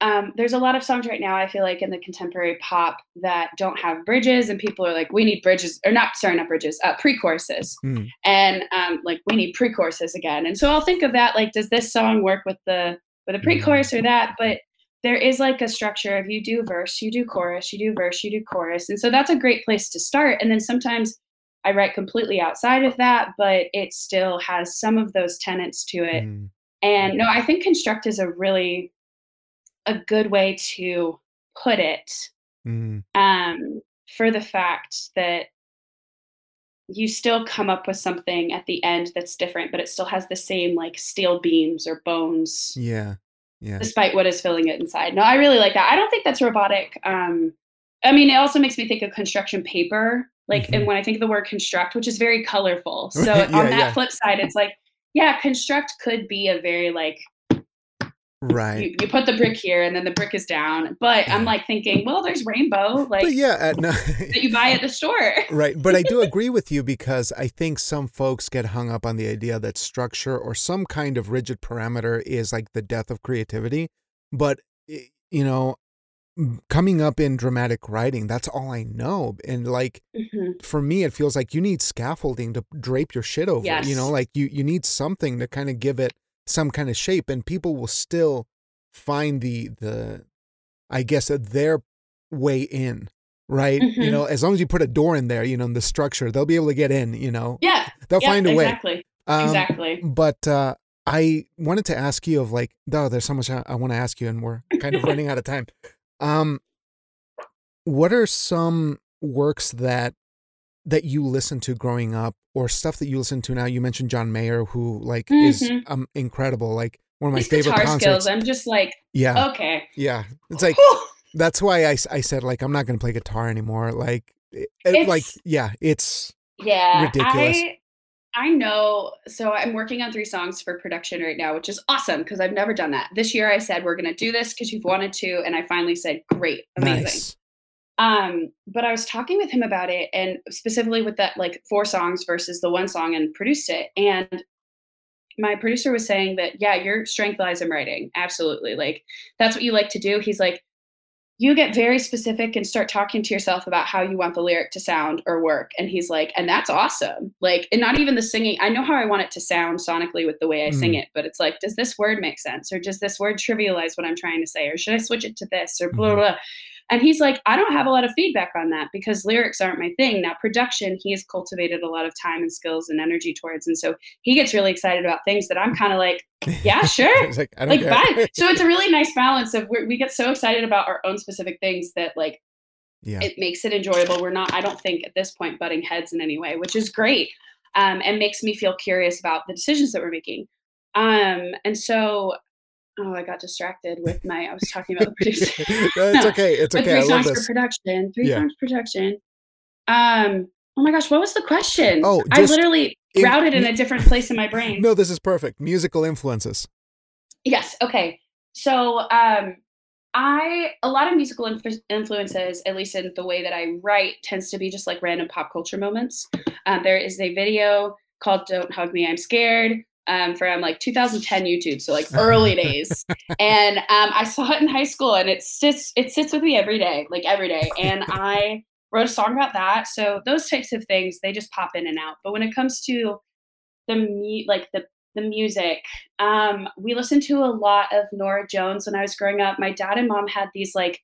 Um, there's a lot of songs right now, I feel like, in the contemporary pop that don't have bridges, and people are like, we need bridges, or not, sorry, not bridges, uh, pre choruses Mm. and um, like we need pre-choruses again and so i'll think of that like does this song work with the with a pre-chorus or that but there is like a structure of you do verse, you do chorus, you do verse, you do chorus. And so that's a great place to start. And then sometimes I write completely outside of that, but it still has some of those tenets to it. Mm. And no, I think construct is a really a good way to put it. Mm. Um, for the fact that you still come up with something at the end that's different, but it still has the same like steel beams or bones. Yeah. Yeah. Despite what is filling it inside. No, I really like that. I don't think that's robotic. Um, I mean, it also makes me think of construction paper. Like, mm-hmm. and when I think of the word construct, which is very colorful. [LAUGHS] So yeah, on that yeah. flip side, it's like, yeah, construct could be a very like right you, you, put the brick here and then the brick is down but yeah. i'm like thinking well there's rainbow like but yeah uh, no. [LAUGHS] that you buy at the store right but i do [LAUGHS] agree with you because i think some folks get hung up on the idea that structure or some kind of rigid parameter is like the death of creativity but you know coming up in dramatic writing that's all i know and like mm-hmm. for me it feels like you need scaffolding to drape your shit over yes. you know like you you need something to kind of give it some kind of shape and people will still find the the i guess uh, their way in right? Mm-hmm. you know as long as you put a door in there you know in the structure they'll be able to get in you know? Yeah. They'll yeah, find a exactly. way um, exactly. but uh i wanted to ask you of like oh there's so much i, I want to ask you and we're kind of running [LAUGHS] out of time. Um what are some works that that you listened to growing up or stuff that you listen to now? You mentioned John Mayer, who like mm-hmm. is um incredible, like one of my His favorite guitar concerts. skills. I'm just like, yeah, okay, yeah. It's like that's why I, I said like I'm not gonna play guitar anymore. Like, it, like yeah, it's yeah ridiculous. I, I know. So I'm working on three songs for production right now, which is awesome because I've never done that. This year I said we're gonna do this because you've wanted to, and I finally said great, amazing. Nice. Um, but I was talking with him about it and specifically with that like four songs versus the one song and produced it. And my producer was saying that, yeah, your strength lies in writing. Absolutely. Like that's what you like to do. He's like, you get very specific and start talking to yourself about how you want the lyric to sound or work. And he's like, and that's awesome. Like, and not even the singing. I know how I want it to sound sonically with the way I mm. sing it, but it's like, does this word make sense? Or does this word trivialize what I'm trying to say? Or should I switch it to this? Or blah, mm-hmm. blah, blah. And he's like, I don't have a lot of feedback on that because lyrics aren't my thing. Now, production, he has cultivated a lot of time and skills and energy towards. And so he gets really excited about things that I'm kind of like, [LAUGHS] yeah, sure. like, like fine. So it's a really [LAUGHS] nice balance of we get so excited about our own specific things that like yeah. it makes it enjoyable. We're not, I don't think at this point, butting heads in any way, which is great um, and makes me feel curious about the decisions that we're making. Um, and so oh, I got distracted with my. I was talking about the [LAUGHS] producer. no, it's okay. It's okay. Three I songs for production. Three yeah. songs production. Um. Oh my gosh, what was the question? Oh, I literally in, routed in a different place in my brain. No, this is perfect. Musical influences. Yes. Okay. So, um, I a lot of musical inf- influences, at least in the way that I write, tends to be just like random pop culture moments. Um, there is a video called "Don't Hug Me, I'm Scared." Um, from like 2010 YouTube, so like [LAUGHS] early days. And um, I saw it in high school, and it sits it sits with me every day, like every day. And [LAUGHS] I wrote a song about that. So those types of things they just pop in and out. But when it comes to the mu- like the the music, um, we listened to a lot of Norah Jones when I was growing up. My dad and mom had these like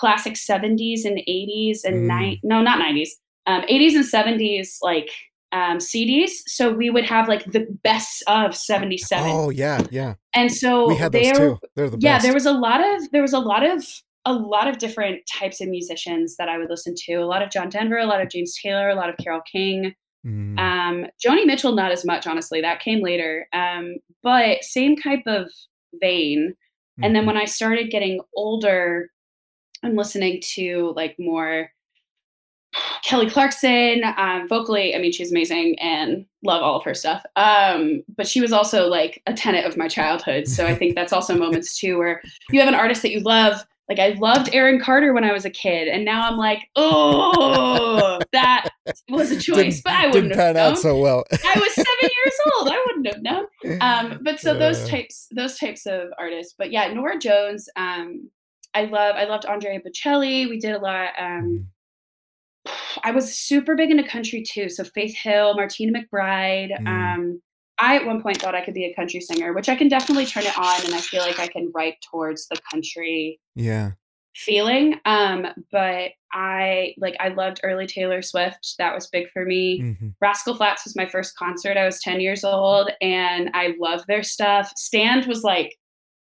classic 70s and 80s and mm. nine no not 90s um, 80s and 70s like um, CDs. So we would have like the best of 77. Oh yeah, yeah. And so we had those there, too. They're the yeah, best. there was a lot of there was a lot of a lot of different types of musicians that I would listen to. A lot of John Denver, a lot of James Taylor, a lot of Carole King. Mm. Um, Joni Mitchell, not as much, honestly. That came later. Um, but same type of vein. Mm. And then mm-hmm. when I started getting older, I'm listening to like more Kelly Clarkson, um, vocally, I mean, she's amazing and love all of her stuff. Um, but she was also like a tenet of my childhood. So I think that's also moments too where you have an artist that you love. Like I loved Aaron Carter when I was a kid, and now I'm like, oh, [LAUGHS] that was a choice, didn't, but I wouldn't didn't have pan known. out so well. I was seven years old. I wouldn't have known. Um, but so those types, those types of artists. But yeah, Norah Jones. Um, I love. I loved Andrea Bocelli. We did a lot. Um, mm. [SIGHS] I was super big into country too. So Faith Hill, Martina McBride. Mm. Um, I at one point thought I could be a country singer, which I can definitely turn it on and I feel like I can write towards the country Yeah. feeling. Um, but I like I loved early Taylor Swift. That was big for me. hmm Rascal Flatts was my first concert. I was 10 years old and I love their stuff. Stand was like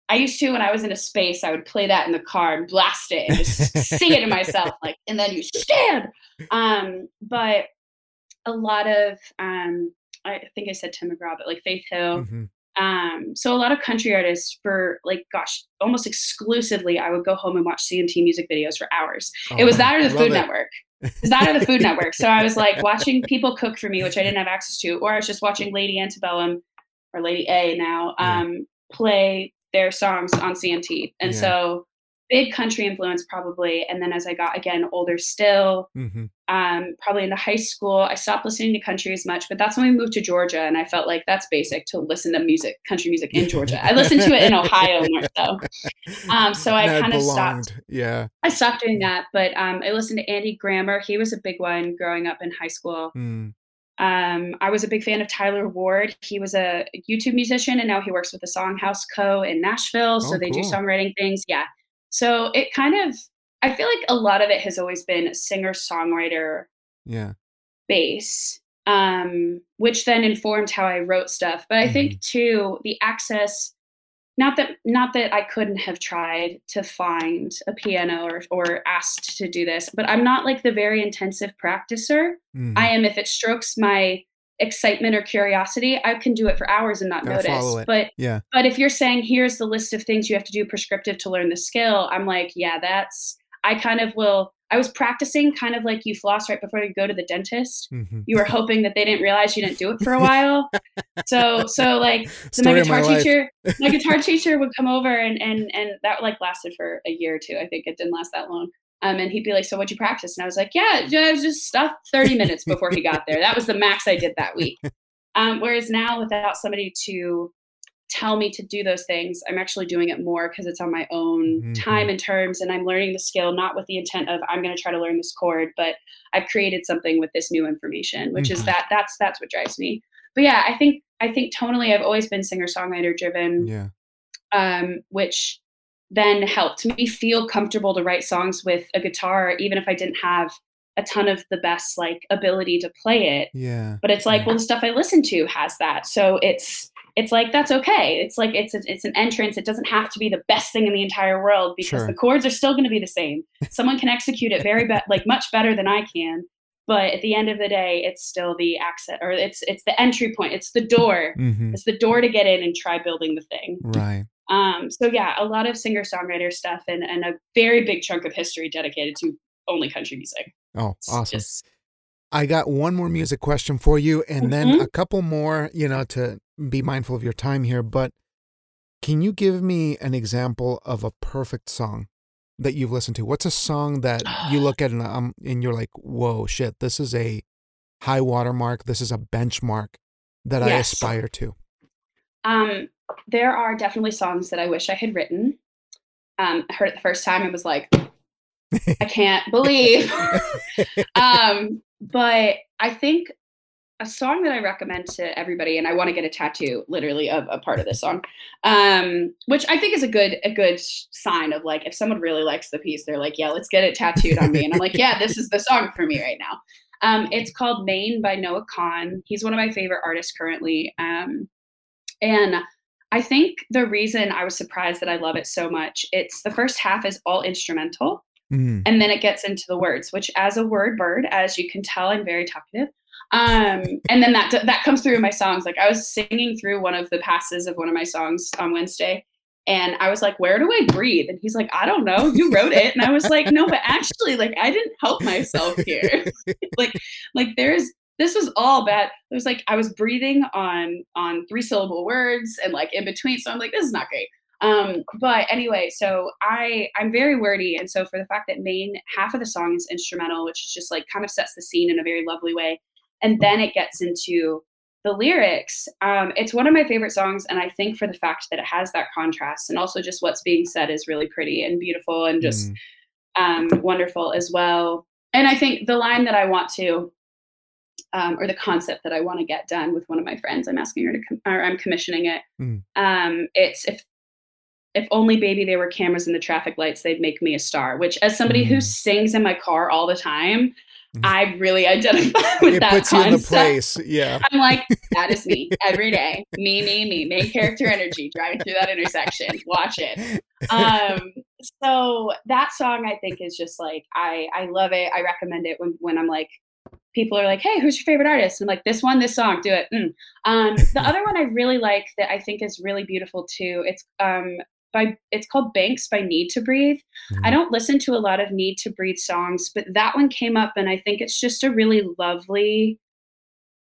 I used to when I was in a space, I would play that in the car and blast it and just [LAUGHS] sing it to myself, like, and then you stand. Um, but a lot of um I think I said Tim McGraw, but like Faith Hill. hmm Um, so a lot of country artists for like gosh, almost exclusively I would go home and watch CMT music videos for hours. it was that or the Food it. Network. It was that or the Food Network. So I was like watching [LAUGHS] people cook for me, which I didn't have access to, or I was just watching Lady Antebellum or Lady A now um, play their songs on CMT. And Yeah. so big country influence probably. And then as I got again older still, hmm um, probably into high school, I stopped listening to country as much. But that's when we moved to Georgia, and I felt like that's basic to listen to music, country music in Georgia. I listened to it in Ohio more so. [LAUGHS] Um, so I kind of stopped. Yeah. I stopped doing that, but um, I listened to Andy Grammer. He was a big one growing up in high school. Mm. Um, I was a big fan of Tyler Ward. He was a YouTube musician, and now he works with the Songhouse Co. in Nashville. So Oh, they do songwriting things. Yeah. So it kind of, I feel like a lot of it has always been singer songwriter Yeah. base, um, which then informed how I wrote stuff. But I think too the access. Not that not that I couldn't have tried to find a piano or or asked to do this, but I'm not like the very intensive practicer. Mhm. I am if it strokes my excitement or curiosity, I can do it for hours and not Gotta notice. But yeah. but if you're saying here's the list of things you have to do prescriptive to learn the skill, I'm like, yeah, that's I kind of will I was practicing kind of like you floss right before you go to the dentist. hmm You were hoping that they didn't realize you didn't do it for a [LAUGHS] while. so so like so my of my guitar teacher [LAUGHS] my guitar teacher would come over and and and that like lasted for a year or two. I think it didn't last that long. Um, and he'd be like, "So what'd you practice?" And I was like, "Yeah, it was just stuff." Thirty minutes before he got there. That was the max I did that week. [LAUGHS] Um, whereas now, without somebody to tell me to do those things, I'm actually doing it more because it's on my own Mhm. time and terms, and I'm learning the skill not with the intent of I'm going to try to learn this chord, but I've created something with this new information, which is Mhm. that that's that's what drives me. But yeah, I think I think tonally, I've always been singer songwriter driven Yeah. um, which then helped me feel comfortable to write songs with a guitar, even if I didn't have a ton of the best like ability to play it. Yeah. But it's like, Yeah. well, the stuff I listen to has that, so it's it's like that's okay. It's like it's a, it's an entrance. It doesn't have to be the best thing in the entire world because Sure. the chords are still going to be the same. [LAUGHS] Someone can execute it very be- like much better than I can. But at the end of the day, it's still the accent or it's it's the entry point. It's the door. hmm It's the door to get in and try building the thing. Right. Um, so yeah, a lot of singer songwriter stuff and, and a very big chunk of history dedicated to only country music. Oh, awesome. just- I got one more music question for you and then Mhm. a couple more, you know, to be mindful of your time here, but can you give me an example of a perfect song that you've listened to? What's a song that you look at and um and you're like, "Whoa, shit, this is a high watermark. This is a benchmark that I aspire to." um, there are definitely songs that I wish I had written. Um, I heard it the first time and was like, I can't believe. [LAUGHS] [LAUGHS] um, but I think a song that I recommend to everybody, and I want to get a tattoo, literally, of a part of this song, um, which I think is a good a good sign of like if someone really likes the piece, they're like, yeah, let's get it tattooed on me, and I'm like, yeah, this is the song for me right now. Um, it's called Maine by Noah Kahan. He's one of my favorite artists currently, um, and I think the reason I was surprised that I love it so much, it's the first half is all instrumental Mm, and then it gets into the words which as a word bird as you can tell i'm very talkative. Um and then that that comes through in my songs. Like i was singing through one of the passes of one of my songs on wednesday and i was like where do i breathe? And he's like i don't know. You wrote it. And i was like no but actually like i didn't help myself here. [LAUGHS] Like like there's this was all bad. It was like i was breathing on on three syllable words and like in between. So i'm like this is not great um, but anyway, so I I'm very wordy, and so for the fact that main half of the song is instrumental, which is just like kind of sets the scene in a very lovely way, and then it gets into the lyrics. Um, it's one of my favorite songs, and I think for the fact that it has that contrast, and also just what's being said is really pretty and beautiful and just mm, um, wonderful as well. And I think the line that I want to um, or the concept that I want to get done with one of my friends. I'm asking her to, com- or I'm commissioning it. Mm. Um, it's if if only baby there were cameras in the traffic lights, they'd make me a star. Which, as somebody who Mm. sings in my car all the time, Mhm. I really identify [LAUGHS] with it that puts concept. you in the place. Yeah. [LAUGHS] I'm like, that is me [LAUGHS] every day. Me, me, me. Main character energy driving through that intersection. Watch it. Um, so that song I think is just like I I love it. I recommend it when when I'm like people are like, hey, who's your favorite artist? I'm like, this one, this song, do it. Mm. Um, the other one I really like that I think is really beautiful too. It's um by it's called Banks by NEEDTOBREATHE. I Mhm. don't listen to a lot of NEEDTOBREATHE songs, but that one came up, and I think it's just a really lovely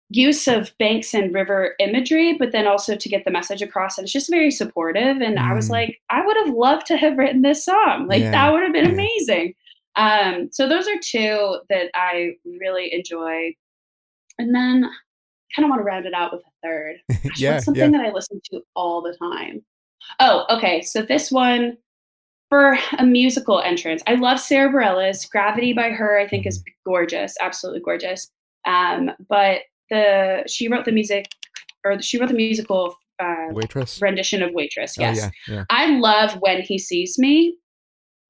use of banks and river imagery, but then also to get the message across. And it's just very supportive. And I was Mm. like, I would have loved to have written this song. Like Yeah, that would have been yeah. amazing. Um, so those are two that I really enjoy. And then kind of want to round it out with a third. [LAUGHS] Gosh, yeah. something Yeah. that I listen to all the time? Oh, okay. So this one for a musical entrance, I love Sara Bareilles. Gravity by her, I think, is gorgeous, absolutely gorgeous. Um, but the she wrote the music, or she wrote the musical uh, Waitress. rendition of Waitress. Oh Yes, yeah. Yeah. I love when he sees me.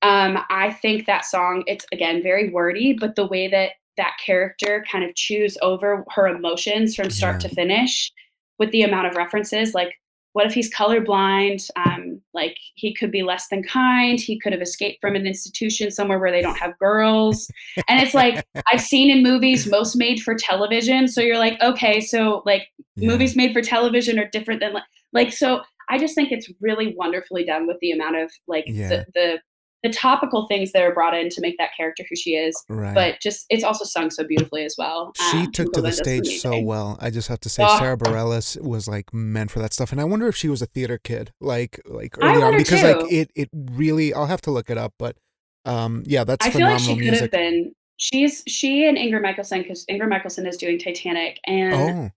Um, I think that song, it's again very wordy, but the way that that character kind of chews over her emotions from start Yeah. to finish with the amount of references, like what if he's colorblind? Um, like he could be less than kind. He could have escaped from an institution somewhere where they don't have girls. And it's like [LAUGHS] I've seen in movies most made for television. So you're like, okay, so like Yeah. movies made for television are different than like, like so i just think it's really wonderfully done with the amount of like Yeah. the, the the topical things that are brought in to make that character who she is Right. but just it's also sung so beautifully as well she Um, took to the stage so well. I just have to say, Oh. Sara Bareilles was like meant for that stuff, and I wonder if she was a theater kid, like like early on, because too. like it it really. I'll have to look it up, but um, yeah, that's i feel like she could music. have been she's she and ingrid michaelson because ingrid michaelson is doing titanic and Oh,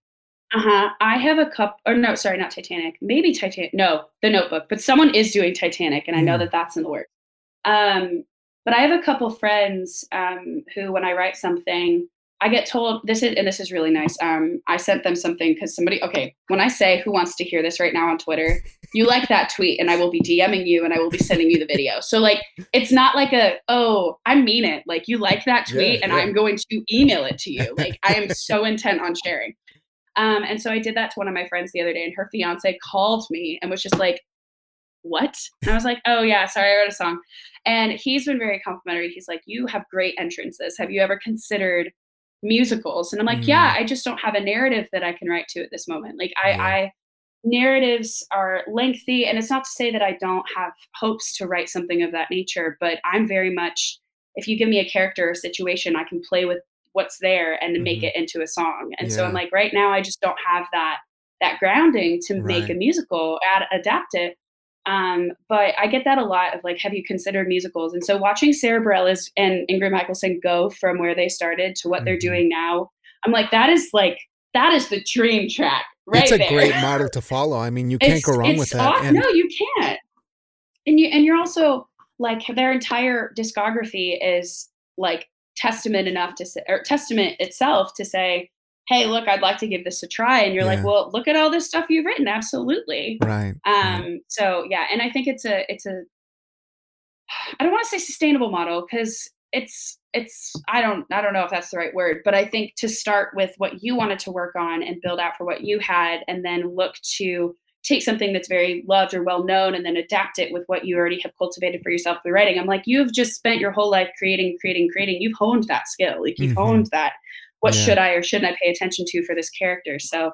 uh-huh i have a cup or no sorry not titanic maybe titanic no the notebook but someone is doing titanic and i know Mm. that that's in the works um but i have a couple friends um who when i write something i get told this is and this is really nice um i sent them something because somebody okay when i say who wants to hear this right now on twitter? You like that tweet and i will be dming you and i will be sending you the video. So like it's not like a oh i mean it. Like you like that Yeah, tweet and yeah. i'm going to email it to you. Like i am so [LAUGHS] intent on sharing. Um, and so I did that to one of my friends the other day, and her fiance called me and was just like, What? And I was like, Oh, yeah, sorry, I wrote a song. And he's been very complimentary. He's like, You have great entrances. Have you ever considered musicals? And I'm like, Mm. Yeah, I just don't have a narrative that I can write to at this moment. Like, I, Yeah. I, narratives are lengthy, and it's not to say that I don't have hopes to write something of that nature, but I'm very much, if you give me a character or situation, I can play with what's there and make Mhm. it into a song. And so I'm like, right now, I just don't have that that grounding to make a musical, ad, adapt it. Um, but I get that a lot of like, have you considered musicals? And so watching Sara Bareilles and Ingrid Michaelson go from where they started to what they're Mhm. doing now, I'm like, that is like that is the dream track right it's a there. great model to follow. I mean, you can't go wrong with that. And no, you can't. And you and you're also like their entire discography is like testament enough to say, or testament itself to say, hey, look, I'd like to give this a try. And you're Yeah. like, well, look at all this stuff you've written. Absolutely. right, right. Um, so yeah, and I think it's a it's a I don't want to say sustainable model because it's it's I don't I don't know if that's the right word, but I think to start with what you wanted to work on and build out for what you had, and then look to take something that's very loved or well known and then adapt it with what you already have cultivated for yourself through writing. I'm like, you've just spent your whole life creating, creating, creating. You've honed that skill. Like you've Mhm. honed that. What Yeah. should I or shouldn't I pay attention to for this character? So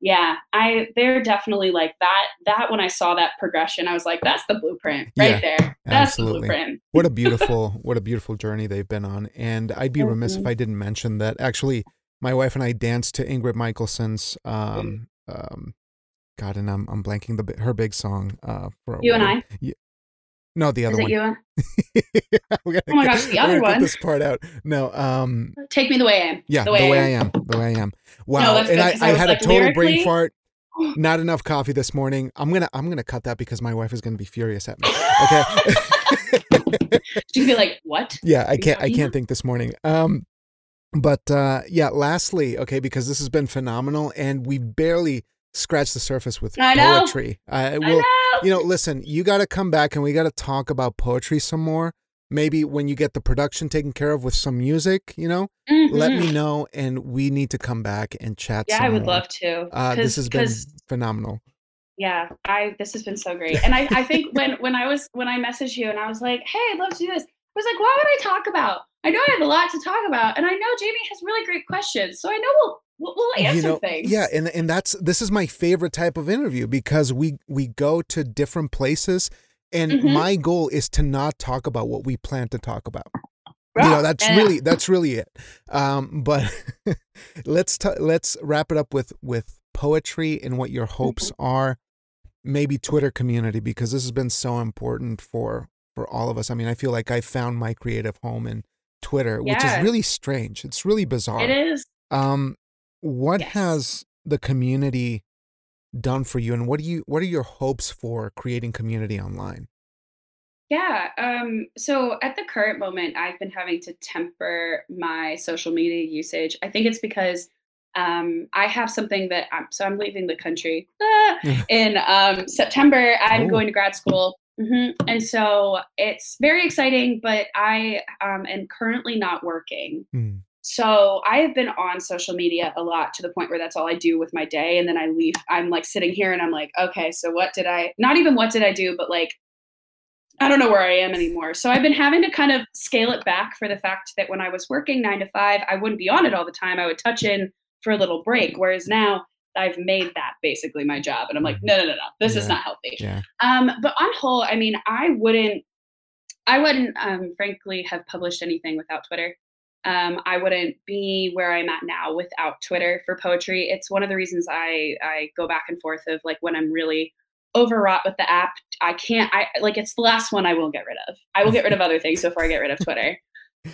yeah, I they're definitely like that. That when I saw that progression, I was like, that's the blueprint right Yeah, there. That's absolutely. the blueprint. what a [LAUGHS] beautiful what a beautiful journey they've been on and i'd be remiss if i didn't mention that actually my wife and i danced to ingrid michaelson's um um god and i'm, I'm blanking the her big song uh for You and i no the other Is one? We're gonna [LAUGHS] Oh my gosh, the other one. this part out no um Take me the way I am. yeah the way, I am the way i am wow that's and i, I I had like, a total brain fart [GASPS] not enough coffee this morning i'm gonna i'm gonna cut that because my wife is gonna be furious at me okay [LAUGHS] She'd be like, "What?" [LAUGHS] yeah i can't i can't about? think this morning um but uh, yeah, lastly, okay, because this has been phenomenal, and we barely scratched the surface with I know. poetry. I I will, know. You know, listen, you got to come back, and we got to talk about poetry some more. Maybe when you get the production taken care of with some music, you know, let Mhm. me know, and we need to come back and chat. Yeah, I would more. love to. Uh, this has been phenomenal. yeah, I this has been so great. And I, I [LAUGHS] think when when I was when I messaged you and I was like, hey, I'd love to do this, I was like, what would I talk about? I know I have a lot to talk about, and I know Jamie has really great questions, so I know we'll we'll, we'll answer you know things. yeah and and that's this is my favorite type of interview because we we go to different places and Mhm. my goal is to not talk about what we plan to talk about Right. you know that's And- really that's really it um but [LAUGHS] let's t- let's wrap it up with with poetry and what your hopes Mm-hmm. are maybe twitter community because this has been so important for for all of us i mean i feel like i found my creative home in twitter which is really strange it's really bizarre It is. um, what Yes. has the community done for you, and what do you what are your hopes for creating community online? Yeah. Um, so at the current moment, I've been having to temper my social media usage. I think it's because um, I have something that I'm, so I'm leaving the country ah, [LAUGHS] in um, September. I'm Oh. going to grad school. hmm And so it's very exciting, but I um, am currently not working. Hmm. So I have been on social media a lot to the point where that's all I do with my day. And then I leave, I'm like sitting here and I'm like, okay, so what did I, not even what did I do, but like, I don't know where I am anymore. So I've been having to kind of scale it back for the fact that when I was working nine to five, I wouldn't be on it all the time. I would touch in for a little break. Whereas now I've made that basically my job. And I'm like, no, no, no, no, this is not healthy. Yeah. Um, but on whole, I mean, I wouldn't, I wouldn't, um, frankly, have published anything without Twitter. Um, I wouldn't be where I'm at now without Twitter for poetry. It's one of the reasons I I go back and forth of like when I'm really overwrought with the app, I can't. I like it's the last one I will get rid of. I will get rid of other things before I get rid of Twitter. [LAUGHS]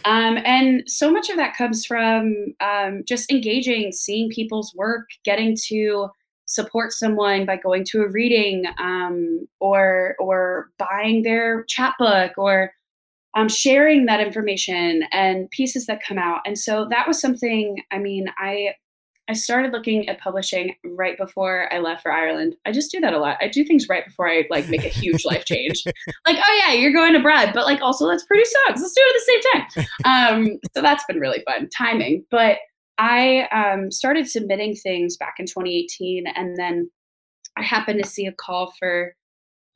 Um, and so much of that comes from um, just engaging, seeing people's work, getting to support someone by going to a reading um, or or buying their chapbook or um, sharing that information and pieces that come out. And so that was something. I mean, I I started looking at publishing right before I left for Ireland. I just do that a lot. I do things right before I like make a huge life change. [LAUGHS] Like, oh yeah, you're going abroad, but like also let's produce songs. Let's do it at the same time. Um, so that's been really fun timing. But I um, started submitting things back in 2018, and then I happened to see a call for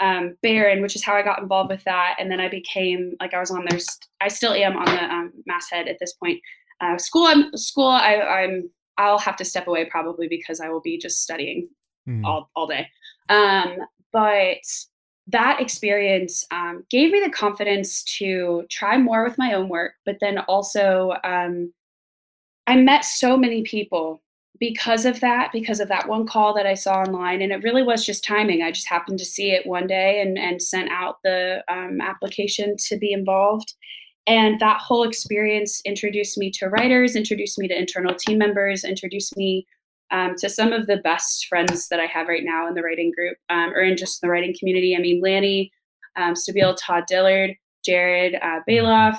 um, Barren, which is how I got involved with that. And then I became like I was on there. st- I still am on the um, masthead at this point. Uh, school, I'm school. I, I'm. I'll have to step away probably because I will be just studying Hmm. all all day. Um, but that experience um, gave me the confidence to try more with my own work. But then also, um, I met so many people because of that, because of that one call that I saw online, and it really was just timing. I just happened to see it one day and and sent out the um, application to be involved. And that whole experience introduced me to writers, introduced me to internal team members, introduced me um, to some of the best friends that I have right now in the writing group um, or in just the writing community. I mean, Lannie, um, Todd Dillard, Jared uh, Beloff,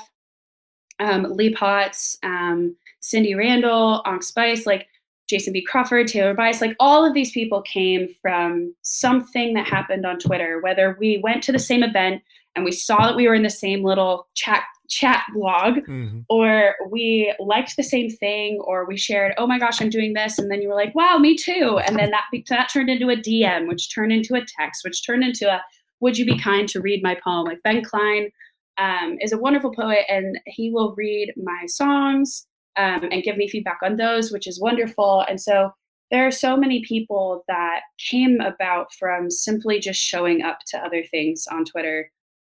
um, Lee Potts, um, Cindy Randall, Ankh Spice, like Jason B. Crawford, Taylor Byas, like all of these people came from something that happened on Twitter, whether we went to the same event and we saw that we were in the same little chat chat blog Mhm. or we liked the same thing or we shared oh my gosh i'm doing this and then you were like wow me too and then that that turned into a dm which turned into a text which turned into a would you be kind to read my poem like ben kline um, is a wonderful poet and he will read my songs um, and give me feedback on those which is wonderful and so there are so many people that came about from simply just showing up to other things on twitter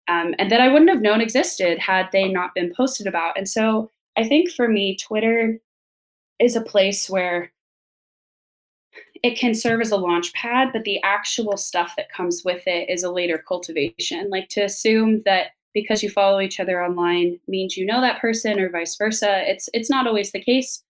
um, and that I wouldn't have known existed had they not been posted about. And so I think for me, Twitter is a place where it can serve as a launch pad, but the actual stuff that comes with it is a later cultivation. Like to assume that because you follow each other online means you know that person or vice versa. It's it's not always the case.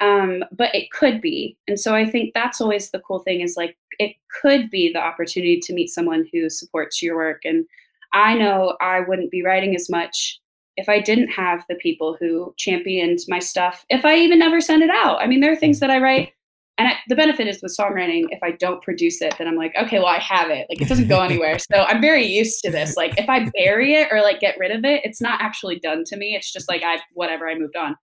Um, but it could be. And so I think that's always the cool thing is like it could be the opportunity to meet someone who supports your work. And I know I wouldn't be writing as much if I didn't have the people who championed my stuff, if I even never sent it out. I mean, there are things that I write, and I, the benefit is with songwriting, if I don't produce it, then I'm like, okay, well, I have it. Like, it doesn't go anywhere. so I'm very used to this. Like, if I bury it or like get rid of it, it's not actually done to me. It's just like I, whatever, I moved on.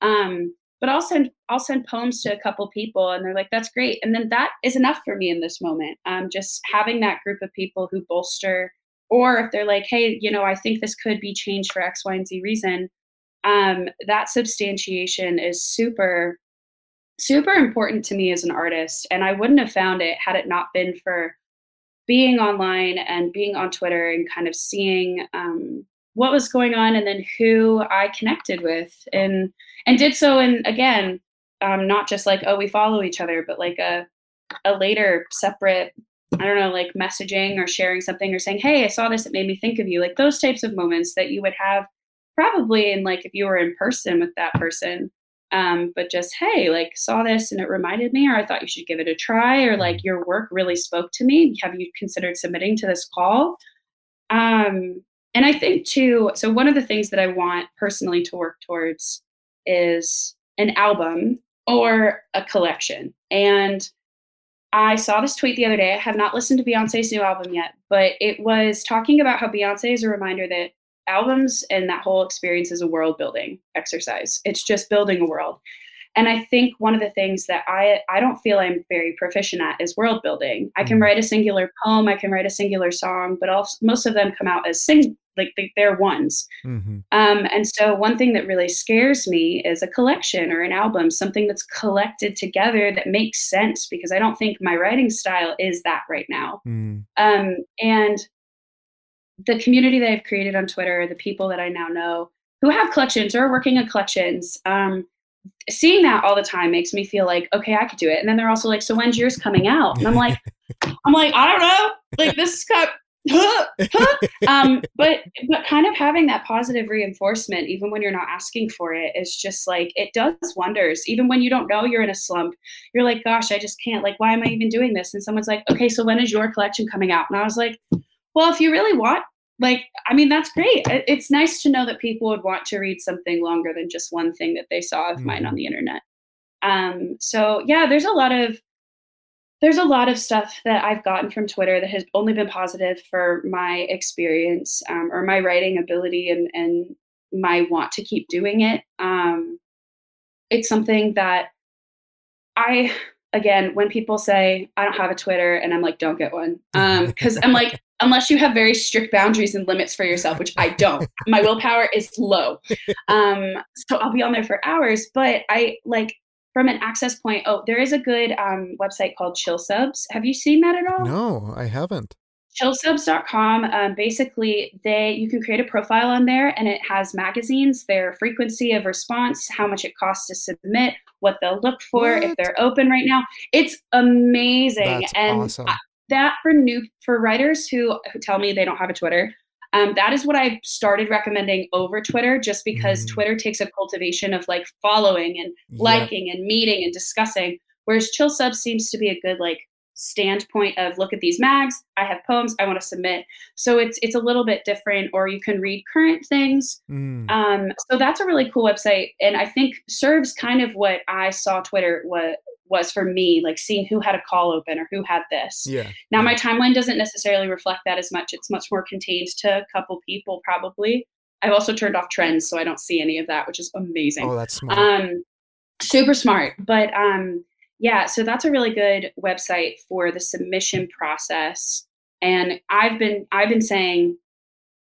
Um, but I'll send I'll send poems to a couple people and they're like that's great and then that is enough for me in this moment um, just having that group of people who bolster or if they're like hey you know i think this could be changed for x y and z reason um, that substantiation is super super important to me as an artist and i wouldn't have found it had it not been for being online and being on twitter and kind of seeing um, what was going on and then who i connected with and and did so in again um, not just like oh we follow each other but like a a later separate I don't know, like messaging or sharing something or saying, Hey, I saw this, it made me think of you. Like those types of moments that you would have probably in like if you were in person with that person. Um, but just, hey, like saw this and it reminded me, or I thought you should give it a try, or like your work really spoke to me. Have you considered submitting to this call? Um, and I think too, so one of the things that I want personally to work towards is an album or a collection. And I saw this tweet the other day. I have not listened to Beyonce's new album yet, but it was talking about how Beyonce is a reminder that albums and that whole experience is a world building exercise. It's just building a world. And I think one of the things that I I don't feel I'm very proficient at is world building. I can mm. write a singular poem, I can write a singular song, but also, most of them come out as sing like they, are ones. Mm-hmm. Um, and so one thing that really scares me is a collection or an album, something that's collected together that makes sense because I don't think my writing style is that right now. Mm. Um, and the community that I've created on Twitter, the people that I now know who have collections or are working on collections, um, seeing that all the time makes me feel like okay i could do it. And then they're also like so when's yours coming out? And i'm like [LAUGHS] i'm like i don't know. Like this is kind [LAUGHS] um, but but kind of having that positive reinforcement even when you're not asking for it is just like it does wonders. Even when you don't know you're in a slump you're like gosh i just can't. Like why am i even doing this? And someone's like okay so when is your collection coming out? And i was like well if you really want like i mean that's great. It's nice to know that people would want to read something longer than just one thing that they saw of mm-hmm. mine on the internet. Um so yeah there's a lot of there's a lot of stuff that i've gotten from twitter that has only been positive for my experience um, or my writing ability and and my want to keep doing it. Um it's something that i again when people say i don't have a twitter and i'm like don't get one um because i'm like unless you have very strict boundaries and limits for yourself, which I don't. My willpower is low. Um, so I'll be on there for hours, but I like from an access point. Oh, there is a good um, website called Chill Subs. Have you seen that at all? No, I haven't. Chillsubs.com. Um, basically, they you can create a profile on there, and it has magazines, their frequency of response, how much it costs to submit, what they'll look for, what? if they're open right now. It's amazing, That's and awesome that for new for writers who, who tell me they don't have a Twitter, um, that is what I started recommending over Twitter, just because mm. Twitter takes a cultivation of like following and liking and meeting and discussing, whereas Chill Sub seems to be a good like standpoint of look at these mags i have poems i want to submit so it's it's a little bit different or you can read current things mm. um, so that's a really cool website and i think serves kind of what i saw twitter what was for me, like seeing who had a call open or who had this. Yeah. Now yeah. my timeline doesn't necessarily reflect that as much. It's much more contained to a couple people probably. I've also turned off trends so I don't see any of that, which is amazing. Oh, that's smart. Um super smart. But um yeah, so that's a really good website for the submission process. And I've been I've been saying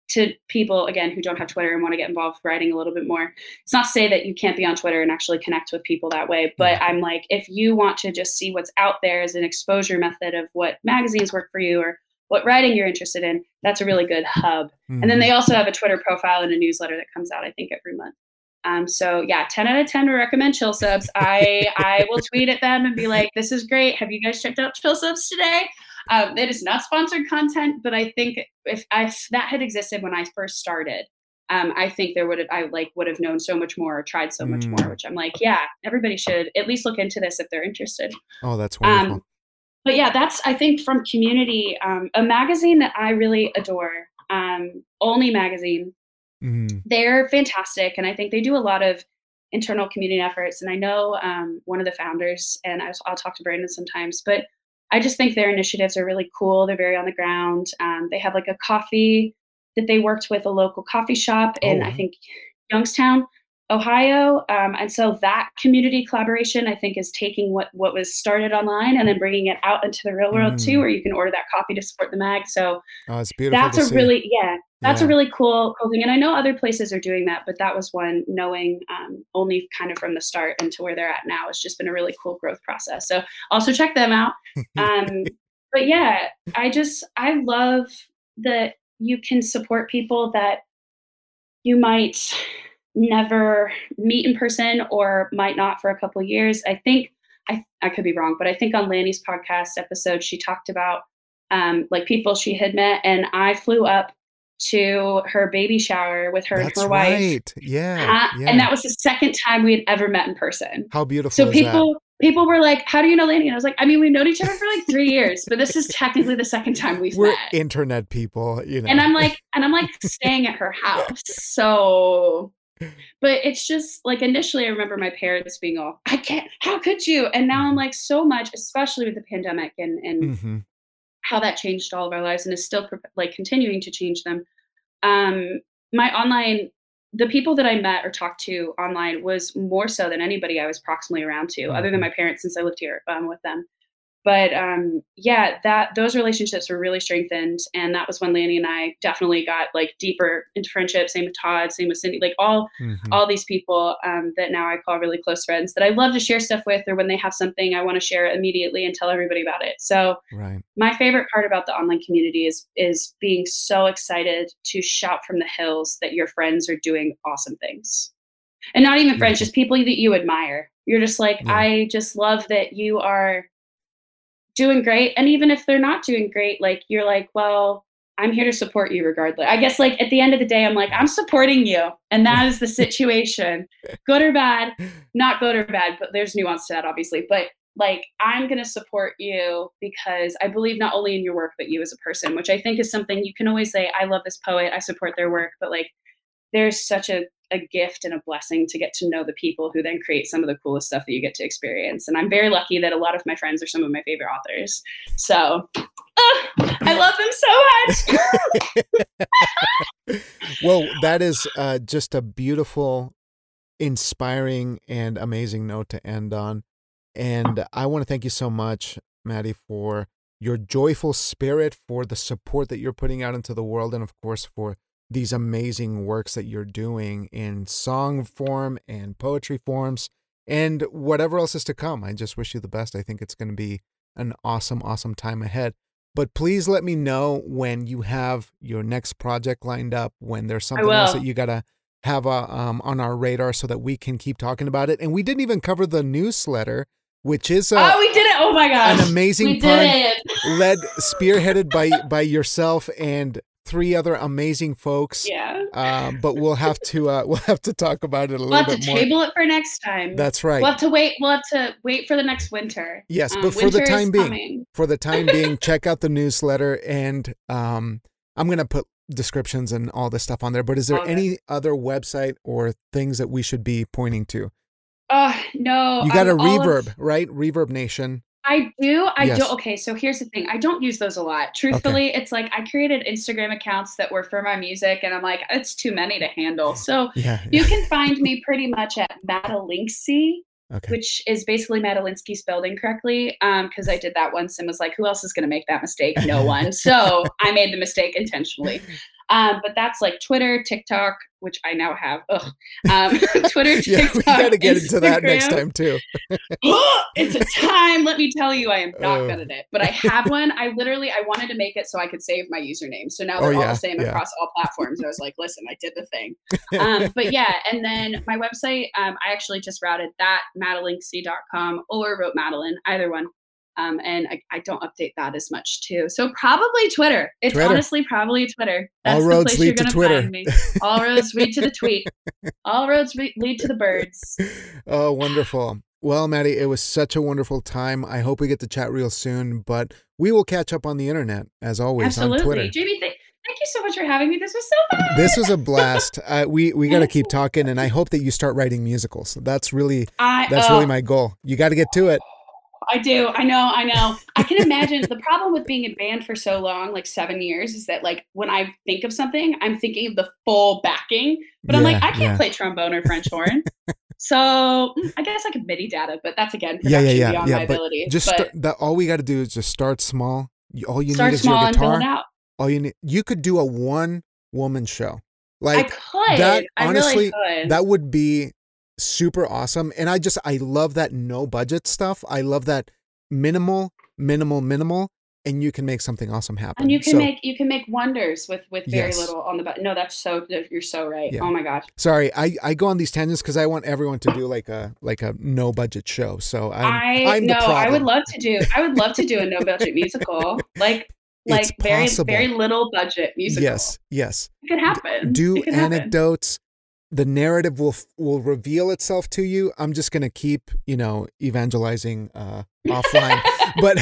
to people again who don't have Twitter and want to get involved writing a little bit more. It's not to say that you can't be on Twitter and actually connect with people that way, but I'm like, if you want to just see what's out there as an exposure method of what magazines work for you or what writing you're interested in, that's a really good hub. Mm-hmm. And then they mm-hmm. also have a Twitter profile and a newsletter that comes out, I think, every month. Um, so yeah, 10 out of 10 would recommend chill subs. I I will [LAUGHS] tweet at them and be like, this is great. Have you guys checked out chill subs today? Um, it is not sponsored content, but I think if, if that had existed when I first started, um, I think there would have I like would have known so much more or tried so much mm. more. Which I'm like, yeah, everybody should at least look into this if they're interested. Oh, that's wonderful. Um, but yeah, that's I think from community, um, a magazine that I really adore, um, Only Magazine. Mm. they're fantastic, and I think they do a lot of internal community efforts. And I know um, one of the founders, and I, will talk to Brandon sometimes, but I just think their initiatives are really cool. They're very on the ground. Um, they have like a coffee that they worked with a local coffee shop in, Oh, I think, Youngstown, Ohio. Um, and so that community collaboration, I think, is taking what what was started online and then bringing it out into the real world too, Mm. where you can order that coffee to support the mag. So Oh, it's beautiful. that's a see. really yeah, that's Yeah. a really cool cool thing. And I know other places are doing that, but that was one knowing um, only kind of from the start and to where they're at now. It's just been a really cool growth process. So also check them out. [LAUGHS] Um, but yeah, I just I love that you can support people that you might never meet in person or might not for a couple years. I think I I could be wrong, but I think on Lannie's podcast episode she talked about um, like people she had met, and I flew up to her baby shower with her That's and her wife, right. Yeah. uh, yeah. and that was the second time we had ever met in person. How beautiful So people people were like, "How do you know Lannie?" And I was like, "I mean, we've known each other for like three years, but this is technically the second time we've We're met." internet people, you know. and I'm like, and I'm like staying at her house. So, but it's just like initially, I remember my parents being all, "I can't. How could you?" And now I'm Mhm. like, so much, especially with the pandemic and and hmm how that changed all of our lives and is still like continuing to change them. Um, my online, the people that I met or talked to online was more so than anybody I was proximally around to, other than Mhm. my parents since I lived here um, with them. But um, yeah, that those relationships were really strengthened, and that was when Lannie and I definitely got like deeper into friendship. Same with Todd, same with Cindy, like all hmm all these people um, that now I call really close friends that I love to share stuff with, or when they have something I want to share immediately and tell everybody about it. So Right. my favorite part about the online community is is being so excited to shout from the hills that your friends are doing awesome things and not even friends Beautiful. just people that you admire you're just like Yeah. i just love that you are doing great. And even if they're not doing great like you're like well i'm here to support you regardless. I guess like at the end of the day i'm like i'm supporting you. And that is the situation. Good or bad not good or bad, but there's nuance to that, obviously. But like, I'm going to support you because I believe not only in your work, but you as a person, which I think is something you can always say, I love this poet, I support their work, but like, there's such a, a gift and a blessing to get to know the people who then create some of the coolest stuff that you get to experience. And I'm very lucky that a lot of my friends are some of my favorite authors. So I love them so much. [LAUGHS] well, that is uh, just a beautiful, inspiring, and amazing note to end on. And I want to thank you so much, Maddie, for your joyful spirit, for the support that you're putting out into the world, and of course, for these amazing works that you're doing in song form and poetry forms and whatever else is to come. I just wish you the best. I think it's going to be an awesome, awesome time ahead. But please let me know when you have your next project lined up, when there's something else that you got to have uh, um, on our radar so that we can keep talking about it. And we didn't even cover the newsletter, which is uh, oh, we did it. Oh my gosh. an amazing we pun did it. led, spearheaded by by yourself and three other amazing folks. Yeah. Um, but we'll have to uh, we'll have to talk about it a little bit. We'll have to more. table it for next time. That's right. We'll have to wait. We'll have to wait for the next winter. Yes, Um, but for the time being, coming. for the time being, [LAUGHS] check out the newsletter and um, I'm gonna put descriptions and all this stuff on there. But is there All good. any other website or things that we should be pointing to? Oh no! You got a um, of- Reverb, right? Reverb Nation. I do. I Yes. do. Okay, so here's the thing. I don't use those a lot. Truthfully, it's like I created Instagram accounts that were for my music, and I'm like, it's too many to handle. So Yeah. you can find me pretty much at Madalinksy, Okay. which is basically Madalinsky spelled incorrectly. Um, because I did that once and was like, who else is gonna make that mistake? No one. [LAUGHS] So I made the mistake intentionally. Um, but that's like Twitter, TikTok, which I now have. Ugh. Um, [LAUGHS] [LAUGHS] Twitter, yeah, we gotta get into that next time too. [GASPS] it's a time. Let me tell you, I am not Oh. good at it. But I have one. I literally I wanted to make it so I could save my username. So now Oh, they're all yeah, the same yeah. across all platforms. I was like, listen, I did the thing. [LAUGHS] Um, but yeah, and then my website, um, I actually just routed that madalinksy.com or wrote Madeline, either one. Um, and I, I don't update that as much too. So probably Twitter. It's Twitter. honestly probably Twitter. All That's the roads place lead to Twitter. All roads lead to the tweet. [LAUGHS] All roads re- lead to the birds. [LAUGHS] oh, wonderful. Well, Maddie, it was such a wonderful time. I hope we get to chat real soon, but we will catch up on the internet as always on Twitter. Jamie, th- thank you so much for having me. This was so fun. This was a blast. [LAUGHS] Uh, we we got to keep talking, and I hope that you start writing musicals. That's really I, that's oh, really my goal. You got to get to it. I do. I know. I know. I can imagine the problem with being in band for so long, like seven years, is that like when I think of something, I'm thinking of the full backing, but I'm like, I can't yeah. play trombone or French horn. so mm, I guess I could MIDI data, but that's again Yeah, yeah, yeah, beyond yeah. my ability. just but start, that all we got to do is just start small. All you need is small your and build guitar. it out. All you need. You could do a one woman show. I Like could. that, I honestly, really could. that would be super awesome. And I just I love that no budget stuff. I love that minimal, minimal, minimal, and you can make something awesome happen. and you can So- make you can make wonders with with very Yes. little on the button. No, that's so you're so right. Yeah. Oh my gosh. Sorry, I, I go on these tangents because I want everyone to do like a like a no budget show. So I'm I I'm no, I would love to do. I would love to do a no budget musical, like [LAUGHS] like It's very possible. very little budget musical. Yes, yes. it could happen. Do It could happen. The narrative will will reveal itself to you. I'm just gonna keep you know evangelizing uh, [LAUGHS] offline, but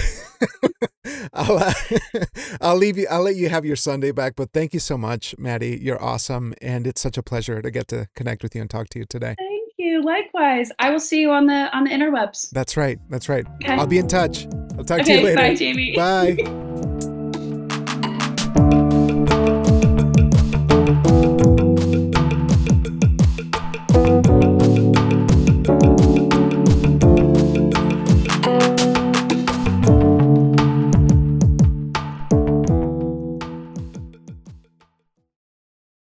[LAUGHS] I'll uh, [LAUGHS] I'll leave you. I'll let you have your Sunday back. But thank you so much, Maddie. You're awesome, and it's such a pleasure to get to connect with you and talk to you today. Thank you. Likewise. I will see you on the on the interwebs. That's right. That's right. Okay. I'll be in touch. I'll talk to you Okay. later. Bye, Jamie. Bye.